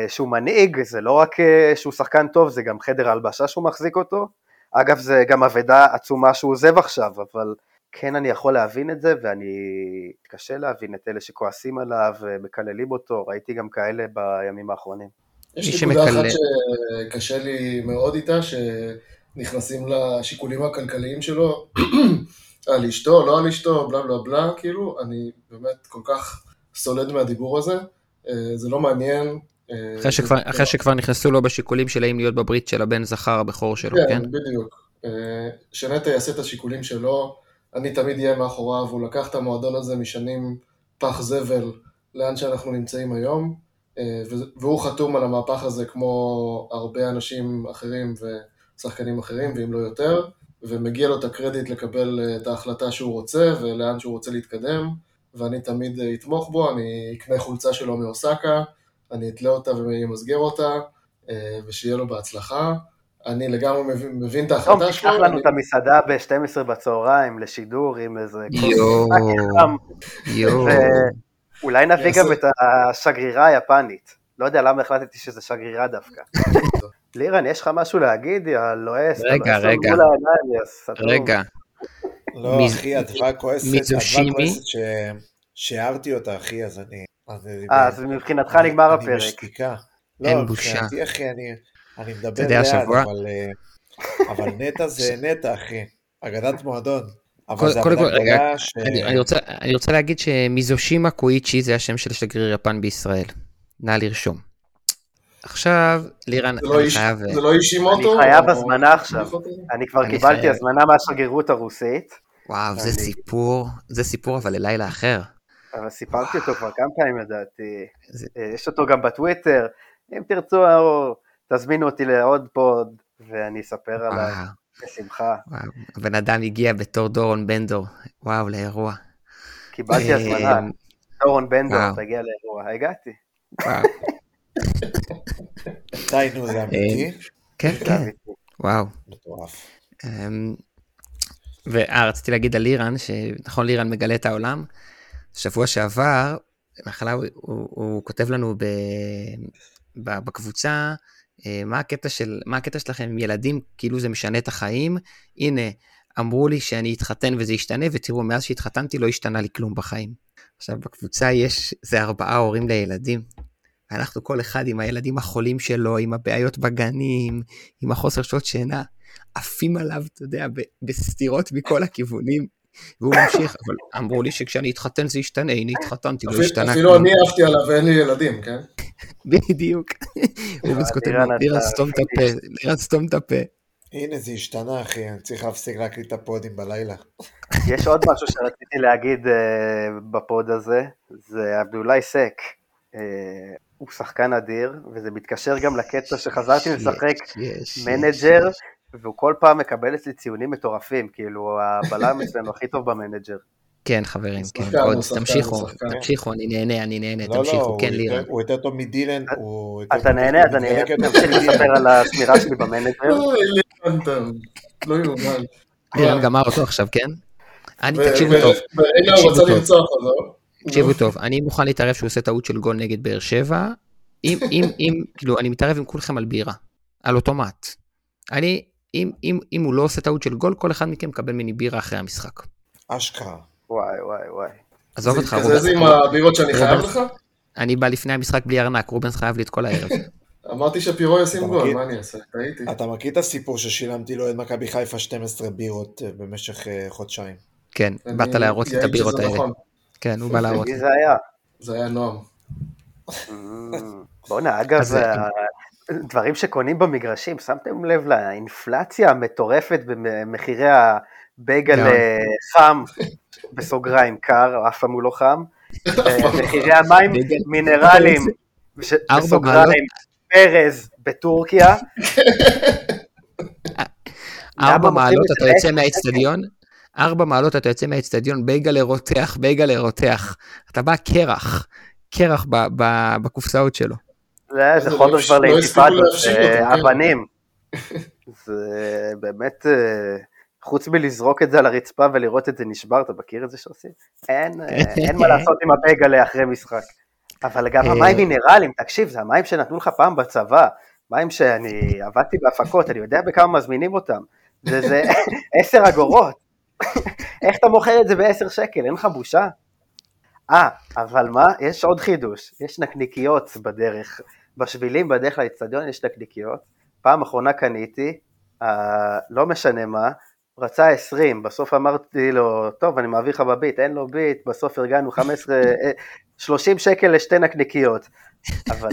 שהוא מנהיג, זה לא רק שהוא שחקן טוב, זה גם חדר ההלבשה שהוא מחזיק אותו. אגב, זה גם אבדה עצומה שהוא עוזב עכשיו, אבל כן אני יכול להבין את זה, ואני קשה להבין את אלה שכועסים עליו ומקללים אותו, ראיתי גם כאלה בימים האחרונים. יש נקודה שמקלל- אחת שקשה לי מאוד איתה, שנכנסים לשיקולים הכלכליים שלו, על אשתו, לא על אשתו, בלה בלה בלה, כאילו, אני באמת כל כך סולד מהדיבור הזה, אה, זה לא מעניין. אה, אחרי שכבר, זה- אחרי שכבר נכנסו לו בשיקולים של האם להיות בברית של הבן זכר הבכור שלו, כן? כן, בדיוק. אה, שנטע יעשה את השיקולים שלו, אני תמיד אהיה מאחוריו, הוא לקח את המועדון הזה משנים פח זבל לאן שאנחנו נמצאים היום, אה, והוא חתום על המהפך הזה כמו הרבה אנשים אחרים ושחקנים אחרים, ואם לא יותר, ומגיע לו את הקרדיט לקבל אה, את ההחלטה שהוא רוצה ולאן שהוא רוצה להתקדם, ואני תמיד אה, אתמוך בו, אני אקנה חולצה שלו מאוסקה, אני אתלה אותה ואמסגר אותה, ושיהיה לו בהצלחה. אני לגמרי מבין, מבין את טוב, ההחלטה תיקח שלו. לנו אני- את המסעדה ב-12 בצהריים לשידור עם איזה... יואו. אולי נביא גם את השגרירה היפנית. לא יודע למה החלטתי שזה שגרירה דווקא. לירן, יש לך משהו להגיד? יא לועס. רגע, רגע. רגע, לא, אחי, אדווה כועסת, מיזושימי? אדווה כועסת שהערתי אותה, אחי, אז אני... אז אה, אז מבחינתך נגמר אני הפרק. בשתיקה. אין לא, בושה. מבחינתי, אחי, אני אני מדבר יודע, לאט, השבוע- אבל... אה, אבל נטע זה נטע, אחי. אגדת מועדון. אבל קודם זה כל, רגע, גדולה ש... אני, אני, רוצה, אני רוצה להגיד שמיזושימה קויצ'י זה השם של שגריר יפן בישראל. נא לרשום. עכשיו, לירן, זה לא אני איש- חייב... זה לא אישי מוטו? אני חייב הזמנה עכשיו. אני כבר קיבלתי. הזמנה מהשגרירות הרוסית, וואו, זה סיפור, זה סיפור אבל ללילה אחר. אבל סיפרתי אותו כבר כמה פעמים לדעתי. אה, יש אותו גם בטוויטר. אם תרצו, או, תזמינו אותי לעוד פוד, ואני אספר עליי. וואו, בשמחה. הבן אדם הגיע בתור דורון בנדור, וואו, לאירוע. קיבלתי אה, הזמנה. דורון בנדור. תגיע לאירוע. הגעתי. וואו, די, נו, זה אמיתי? כן, כן. וואו. מטורף. אמ, ואה, רציתי להגיד על לירן, שנכון לירן מגלה את העולם. שבוע שעבר, בהתחלה הוא, הוא, הוא כותב לנו ב, בקבוצה, אה, מה הקטע, של, מה הקטע שלכם עם ילדים, כאילו זה משנה את החיים. הנה, אמרו לי שאני אתחתן וזה ישתנה, ותראו, מאז שהתחתנתי לא השתנה לי כלום בחיים. עכשיו, בקבוצה יש, זה ארבעה הורים לילדים. ואנחנו כל אחד עם הילדים החולים שלו, עם הבעיות בגנים, עם החוסר שעות שינה, עפים עליו, אתה יודע, בסתירות מכל הכיוונים. והוא ממשיך, אבל אמרו לי שכשאני אתחתן זה ישתנה, הנה התחתנתי, לא השתנה אפילו. אני עפתי עליו ואין לי ילדים, כן? בדיוק. הוא כותב לירן, סתום את הפה, לירן סתום את הפה. הנה, זה השתנה, אחי, אני צריך להפסיק להקליט את הפודים בלילה. יש עוד משהו שרציתי להגיד אה, ב pod הזה, זה עבדולאי סק. אה, הוא שחקן אדיר, וזה מתקשר גם לקטע שחזרתי לשחק מנג'ר, והוא כל פעם מקבל אצלי ציונים מטורפים, כאילו הבלם אצלנו הכי טוב במנג'ר. כן, חברים, הוא כן, עוד, הוא תמשיכו, הוא. תמשיכו, אני נהנה, אני נהנה, לא, לא, תמשיכו, הוא כן, לירן. הוא יותר טוב מדילן, הוא... יותר אתה נהנה, הוא אז אני אמשיך טוב מדילן. לספר על השמירה שלי במנג'ר. אתה לא יאומן. לירן גמר אותו עכשיו, כן? אני, תקשיבו טוב, ורגע הוא תקשיבו רצה טוב. לרצוח אותו. תקשיבו טוב, אני מוכן להתערב שהוא עושה טעות של גול נגד באר שבע, אם, אם, אם, כאילו, אני מתערב עם כולכם על בירה, על אוטומט. אני, אם, אם, אם הוא לא עושה טעות של גול, כל אחד מכם מקבל מיני בירה אחרי המשחק. אשכרה. וואי וואי וואי. עזוב אותך, כזה זה עם רובנס, הבירות שאני חייב רובנס. לך? אני בא לפני המשחק בלי ארנק, רובנס חייב לי את כל הערב. אמרתי שפירו ישים גול? מה אני אעשה? טעיתי. אתה מכיר את הסיפור ששילמתי לו את מכבי חיפה 12 בירות אה, במשך אה, חודשיים? כן, באת להראות לי את הבירות האלה. נכון. כן, הוא בא להראות. זה היה? זה היה נועם. בואנה, אגב, אה, דברים שקונים במגרשים, שמתם לב לאינפלציה המטורפת במחירי הבייגל. אה, חם, בסוגריים קר, אף פעם הוא לא חם, אה, מחירי המים מינרלים, מעלות. בסוגריים, פרז בטורקיה, ארבע מעלות את אתה יוצא מהאצטדיון, ארבע מעלות אתה יוצא מהאצטדיון, בייגלה רותח, בייגלה רותח. אתה בא קרח, קרח בקופסאות שלו. זה חומר לא- כבר לא לאינתיפאדות, זה אותו, כן. אבנים. זה באמת, אה, חוץ מלזרוק את זה על הרצפה ולראות את זה נשבר, אתה מכיר את זה שעושים? אין אה, אין מה לעשות עם הבייגלה אחרי משחק. אבל גם אה. המים מינרלים, תקשיב, זה המים שנתנו לך פעם בצבא, מים שאני עבדתי בהפקות, אני יודע בכמה מזמינים אותם. זה זה עשר אגורות. איך אתה מוכר את זה בעשר שקל? אין לך בושה? אה, אבל מה? יש עוד חידוש, יש נקניקיות בדרך, בשבילים בדרך לאצטדיון יש נקניקיות. פעם אחרונה קניתי, אה, לא משנה מה, רצה 20, בסוף אמרתי לו, טוב, אני מעביר לך בביט, אין לו ביט, בסוף ארגנו 15, אה, 30 שקל לשתי נקניקיות. אבל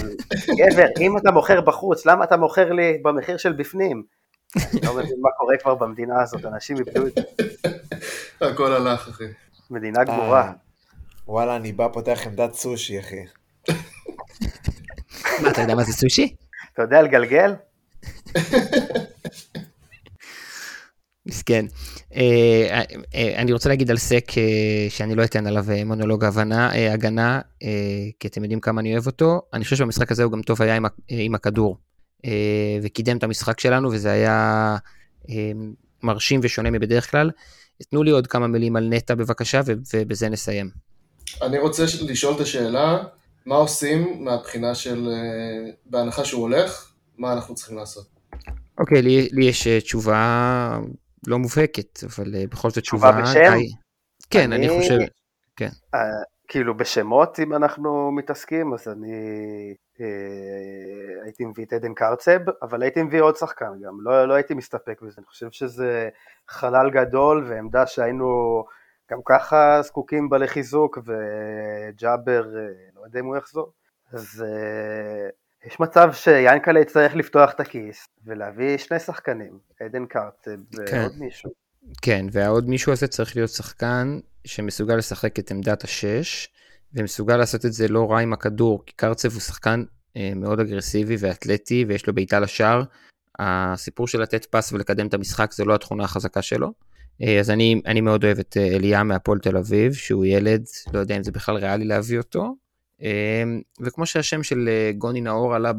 גבר, אם אתה מוכר בחוץ, למה אתה מוכר לי במחיר של בפנים? אני לא מבין מה קורה כבר במדינה הזאת, אנשים איבדו את זה. הכל הלך, אחי. מדינה גמורה. אה, וואלה, אני בא פותח עמדת סושי, אחי. מה, אתה יודע מה זה סושי? אתה יודע לגלגל? מסכן. אה, אה, אני רוצה להגיד על סק אה, שאני לא אתן עליו אה, מונולוג הבנה, אה, הגנה, אה, כי אתם יודעים כמה אני אוהב אותו. אני חושב שבמשחק הזה הוא גם טוב היה עם, אה, הכדור, אה, וקידם את המשחק שלנו, וזה היה אה, מרשים ושונה מבדרך כלל. תנו לי עוד כמה מילים על נטע בבקשה, ו- ובזה נסיים. אני רוצה לשאול את השאלה, מה עושים מהבחינה של, אה, בהנחה שהוא הולך, מה אנחנו צריכים לעשות? אוקיי, לי, לי יש אה, תשובה לא מובהקת, אבל אה, בכל זאת תשובה תשובה... בשם? די- כן, אני, אני- חושב... אה, כאילו בשמות אם אנחנו מתעסקים אז אני אה, הייתי מביא את עדן קרצב אבל הייתי מביא עוד שחקן גם לא, לא הייתי מסתפק בזה אני חושב שזה חלל גדול ועמדה שהיינו גם ככה זקוקים בה לחיזוק וג'אבר אה, לא יודע אם הוא יחזור אז אה, יש מצב שיאנקלה יצטרך לפתוח את הכיס ולהביא שני שחקנים עדן כן. ועוד מישהו כן, והעוד מישהו הזה צריך להיות שחקן שמסוגל לשחק את עמדת השש, ומסוגל לעשות את זה לא רע עם הכדור, כי קרצב הוא שחקן אה, מאוד אגרסיבי ואתלטי, ויש לו בעיטה לשער, הסיפור של לתת פס ולקדם את המשחק זה לא התכונה החזקה שלו. אז אני, אני מאוד אוהב את אליה מהפועל תל אביב, שהוא ילד, לא יודע אם זה בכלל ריאלי להביא אותו. וכמו שהשם של גוני נאור עלה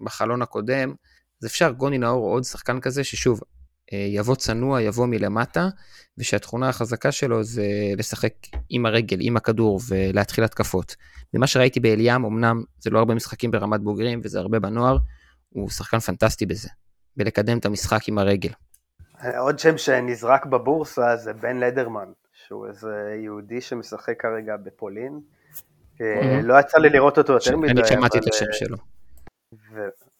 בחלון הקודם, אז אפשר גוני נאור עוד שחקן כזה ששוב, יבוא צנוע, יבוא מלמטה, ושהתכונה החזקה שלו זה לשחק עם הרגל, עם הכדור ולהתחיל התקפות. ממה שראיתי באליאם, אמנם זה לא הרבה משחקים ברמת בוגרים וזה הרבה בנוער, הוא שחקן פנטסטי בזה, בלקדם את המשחק עם הרגל. עוד שם שנזרק בבורסה זה בן לדרמן, שהוא איזה יהודי שמשחק כרגע בפולין. לא יצא לי לראות אותו יותר מדי. אני שמעתי את השם שלו.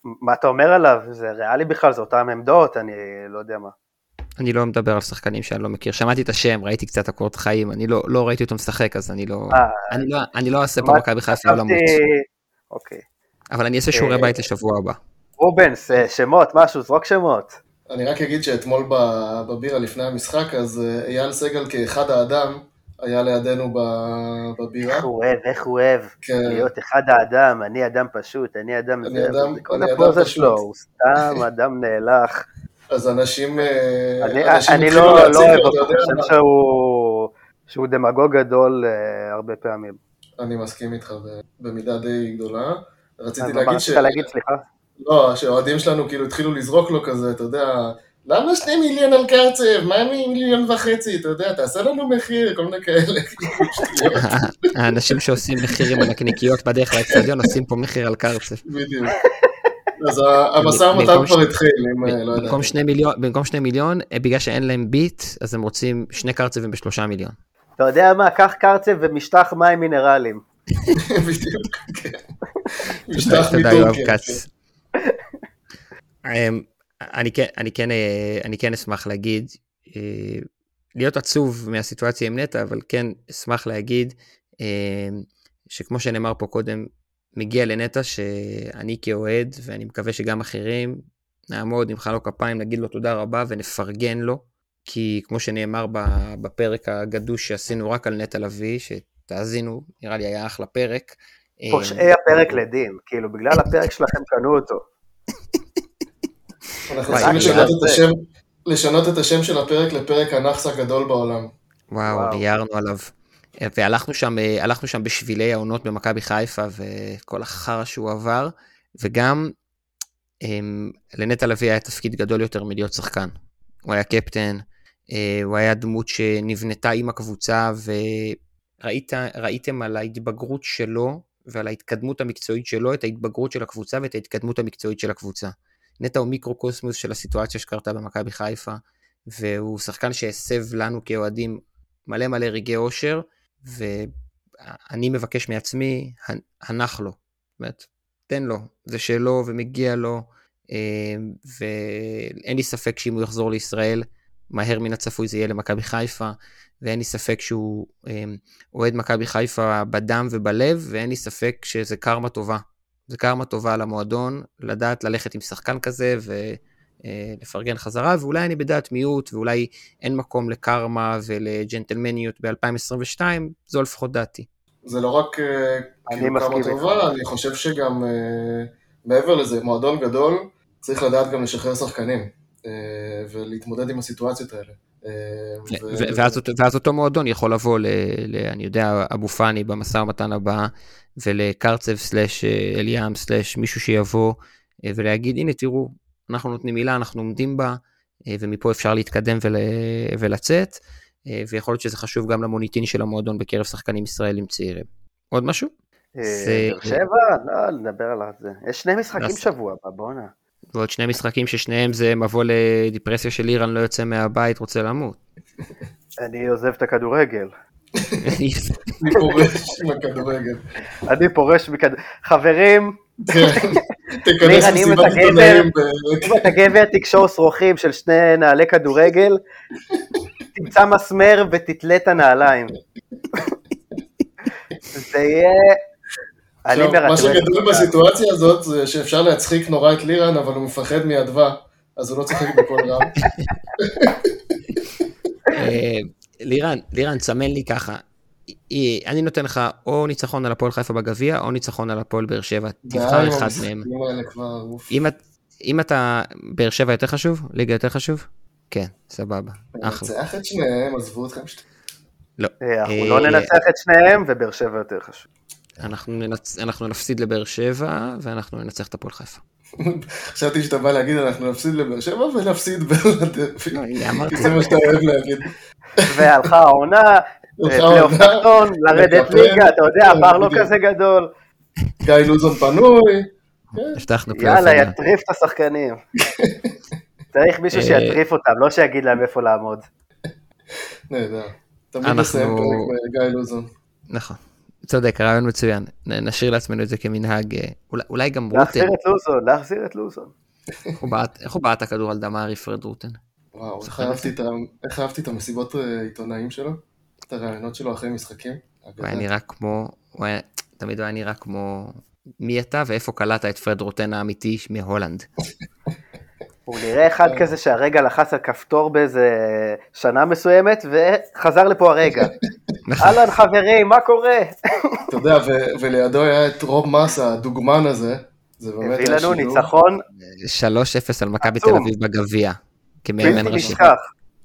מה אתה אומר עליו? זה ריאלי בכלל, זה אותן עמדות, אני לא יודע מה. אני לא מדבר על שחקנים שאני לא מכיר, שמעתי את השם, ראיתי קצת הקורות חיים, אני לא, לא ראיתי אותו משחק, אז אני לא, אה, אני לא, אני לא אעשה פה מכבי חיפה עולמות. אוקיי. אבל אני אעשה שיעורי בית לשבוע הבא. רובנס, שמות, משהו, זרוק שמות. אני רק אגיד שאתמול בבירה לפני המשחק, אז אייל סגל כאחד האדם, היה לידינו בבירה. איך הוא אוהב, איך הוא אוהב. כן. להיות אחד האדם, אני אדם פשוט, אני אדם... אני אדם, אני כל הפוזה שלו, הוא סתם אדם נאלח. אז אנשים... אני, אנשים אני לא, לא אוהב אותו, אני חושב שהוא, שהוא דמגוג גדול uh, הרבה פעמים. אני מסכים איתך במידה די גדולה. רציתי להגיד ש... להגיד, סליחה? לא, שהאוהדים שלנו כאילו התחילו לזרוק לו כזה, אתה יודע, למה שני מיליון על קרצב? מה מיליון וחצי? אתה יודע, תעשה לנו מחיר, כל מיני כאלה. האנשים שעושים מחירים על הקניקיות בדרך לאצטדיון עושים פה מחיר על קרצב. בדיוק. אז המשא ומתן כבר התחיל, אם לא יודע. במקום שני מיליון, בגלל שאין להם ביט, אז הם רוצים שני קרצבים בשלושה מיליון. אתה יודע מה, קח קרצב ומשטח מים מינרליים. בדיוק, כן. משטח מטורקיה. אני כן, אני כן, אני כן אשמח להגיד, להיות עצוב מהסיטואציה עם נטע, אבל כן אשמח להגיד שכמו שנאמר פה קודם, מגיע לנטע שאני כאוהד, ואני מקווה שגם אחרים, נעמוד, נמחא לו כפיים, נגיד לו תודה רבה ונפרגן לו, כי כמו שנאמר בפרק הגדוש שעשינו רק על נטע לביא, שתאזינו, נראה לי היה אחלה פרק. פושעי הפרק לדין, כאילו בגלל הפרק שלכם קנו אותו. אנחנו צריכים לשנות את השם, לשנות את השם של הפרק לפרק הנאחס הגדול בעולם. וואו, ניירנו עליו. והלכנו שם, הלכנו שם בשבילי העונות במכבי חיפה וכל החרא שהוא עבר, וגם הם, לנטע לביא היה תפקיד גדול יותר מלהיות שחקן. הוא היה קפטן, אה, הוא היה דמות שנבנתה עם הקבוצה, וראיתם על ההתבגרות שלו ועל ההתקדמות המקצועית שלו, את ההתבגרות של הקבוצה ואת ההתקדמות המקצועית של הקבוצה. נטע הוא מיקרוקוסמוס של הסיטואציה שקרתה במכבי חיפה, והוא שחקן שהסב לנו כאוהדים מלא מלא רגעי אושר, ואני מבקש מעצמי, הנח לו. זאת אומרת, תן לו, זה שלו ומגיע לו, אה, ואין לי ספק שאם הוא יחזור לישראל, מהר מן הצפוי זה יהיה למכבי חיפה, ואין לי ספק שהוא אה, אוהד מכבי חיפה בדם ובלב, ואין לי ספק שזה קרמה טובה. זה קרמה טובה למועדון, לדעת ללכת עם שחקן כזה ולפרגן חזרה, ואולי אני בדעת מיעוט, ואולי אין מקום לקרמה ולג'נטלמניות ב-2022, זו לפחות דעתי. זה לא רק כאילו קרמה טובה, אני חושב שגם מעבר לזה, מועדון גדול, צריך לדעת גם לשחרר שחקנים, ולהתמודד עם הסיטואציות האלה. ואז אותו מועדון יכול לבוא, אני יודע, אבו פאני במשא ומתן הבא, ולקרצב סלאש אה, אליאם סלאש מישהו שיבוא אה, ולהגיד הנה תראו אנחנו נותנים מילה אנחנו עומדים בה אה, ומפה אפשר להתקדם ול, ולצאת ויכול להיות שזה חשוב גם למוניטין של המועדון בקרב שחקנים ישראלים צעירים. עוד משהו? באר שבע? לא, נדבר על זה. יש שני משחקים שבוע הבא, בואנה. ועוד שני משחקים ששניהם זה מבוא לדיפרסיה של איראן לא יוצא מהבית רוצה למות. אני עוזב את הכדורגל. אני פורש מכדורגל. אני פורש מכדורגל. חברים, כן, תיכנס מסיבת עיתונאים. אם אתה גבר תקשור שרוכים של שני נעלי כדורגל, תמצא מסמר ותתלה את הנעליים. זה יהיה... מה שגדול בסיטואציה הזאת זה שאפשר להצחיק נורא את לירן, אבל הוא מפחד מאדווה, אז הוא לא צוחק בקול רם. אה, לירן, לירן, תסמן לי ככה. אני נותן לך או ניצחון על הפועל חיפה בגביע, או ניצחון על הפועל באר שבע. תבחר אחד מהם. אם אתה, באר שבע יותר חשוב? ליגה יותר חשוב? כן, סבבה. אחלה. ננצח את שניהם, עזבו אתכם. שת- לא. אה, אנחנו אה, לא ננצח את שניהם, ובאר שבע יותר חשוב. אנחנו, ננצ... אנחנו נפסיד לבאר שבע, ואנחנו ננצח את הפועל חיפה. חשבתי שאתה בא להגיד אנחנו נפסיד לבאר שבע ונפסיד בלדרבי. לא. כי זה מה שאתה אוהב להגיד. והלכה העונה, הלכה פלייאוף תחתון, לרדת ליגה, אתה יודע, הפער לא בדיוק. כזה גדול. גיא לוזון פנוי. הבטחנו פלייאוף יאללה. יטריף את השחקנים. צריך מישהו אה, שיטריף אותם, לא שיגיד להם איפה לעמוד. נהדר. תמיד אנחנו- נסיים פרק בגיא לוזון. נכון. צודק, רעיון מצוין. נשאיר לעצמנו את זה כמנהג, אה, אולי, אולי גם רוטן, להחזיר את לוזון, להחזיר את לוזון. איך הוא בעט- הכדור על דמארי פרד רוטן? וואו, אהבתי את איך אהבתי את המסיבות אה, עיתונאים שלו, את הרעיונות שלו אחרי משחקים. הוא היה נראה כמו, הוא היה, תמיד הוא היה נראה כמו, מי אתה ואיפה קלעת את פרד רוטן האמיתי מהולנד. הוא נראה אחד כזה שהרגע לחץ על כפתור באיזה שנה מסוימת, וחזר לפה הרגע. נכון. אהלן חברים, מה קורה? אתה יודע, ו- ולידו היה את רוב מסה, הדוגמן הזה. זה באמת הביא לנו. ניצחון 3-0 על מכבי. תל אביב בגביע, כמאמן ראשי.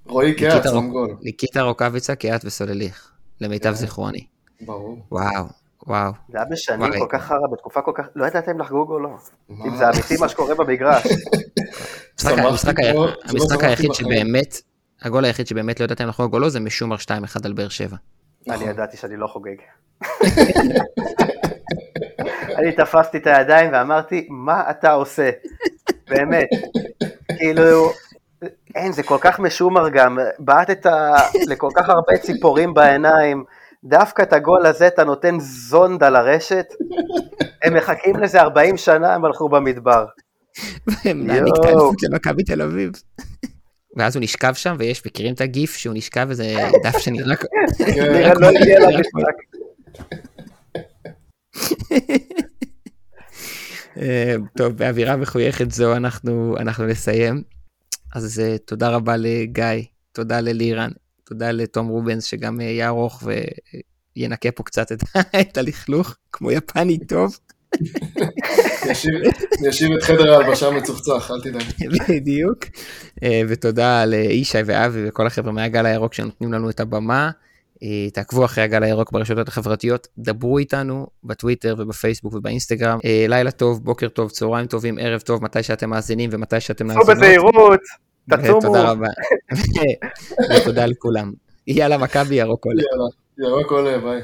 רועי קיאט שם גול. ניקיטה רוקאביצה, קיאט וסולליך, למיטב כן. זיכרוני. ברור. וואו, וואו. זה היה בשנים. כל כך חרא, בתקופה כל כך... לא ידעתם לחגוג או לא. אם זה אמיתי מה שקורה במגרש. המשחק- היחיד. שבאמת, הגול היחיד שבאמת לא ידעתם לחגוג או לא, זה משומר 2-1 על באר שבע. אני נכון. ידעתי שאני לא חוגג. אני תפסתי את הידיים ואמרתי, מה אתה עושה? באמת. כאילו, אין, זה כל כך משומר גם. בעטת לכל כך הרבה ציפורים בעיניים. דווקא את הגול הזה אתה נותן זונד על הרשת. הם מחכים לזה 40 שנה, הם הלכו במדבר. והם. האליפות למכבי תל אביב. ואז הוא נשכב שם, ויש, מכירים את הגיף שהוא נשכב איזה דף שנראה... כ- נראה לא. אה, טוב, באווירה מחויכת זו אנחנו, אנחנו נסיים. אז אה, תודה רבה לגיא, תודה ללירן, תודה לתום רובנס שגם אה, יהיה ארוך וינקה פה קצת את, את הלכלוך, כמו יפני טוב, ישאיר את חדר ההלבשה מצוחצח, אל תדאג. בדיוק. אה, ותודה לישי ואבי וכל החבר'ה מהגל הירוק שנותנים לנו את הבמה. אה, תעקבו אחרי הגל הירוק ברשתות החברתיות, דברו איתנו בטוויטר ובפייסבוק ובאינסטגרם. אה, לילה טוב, בוקר טוב, צהריים טובים, ערב טוב, מתי שאתם מאזינים ומתי שאתם מאזינות. בזהירות, תצומו. תודה רבה. ותודה לכולם. יאללה מכבי ירוק עולה. יאללה, ירוק עולה, ביי.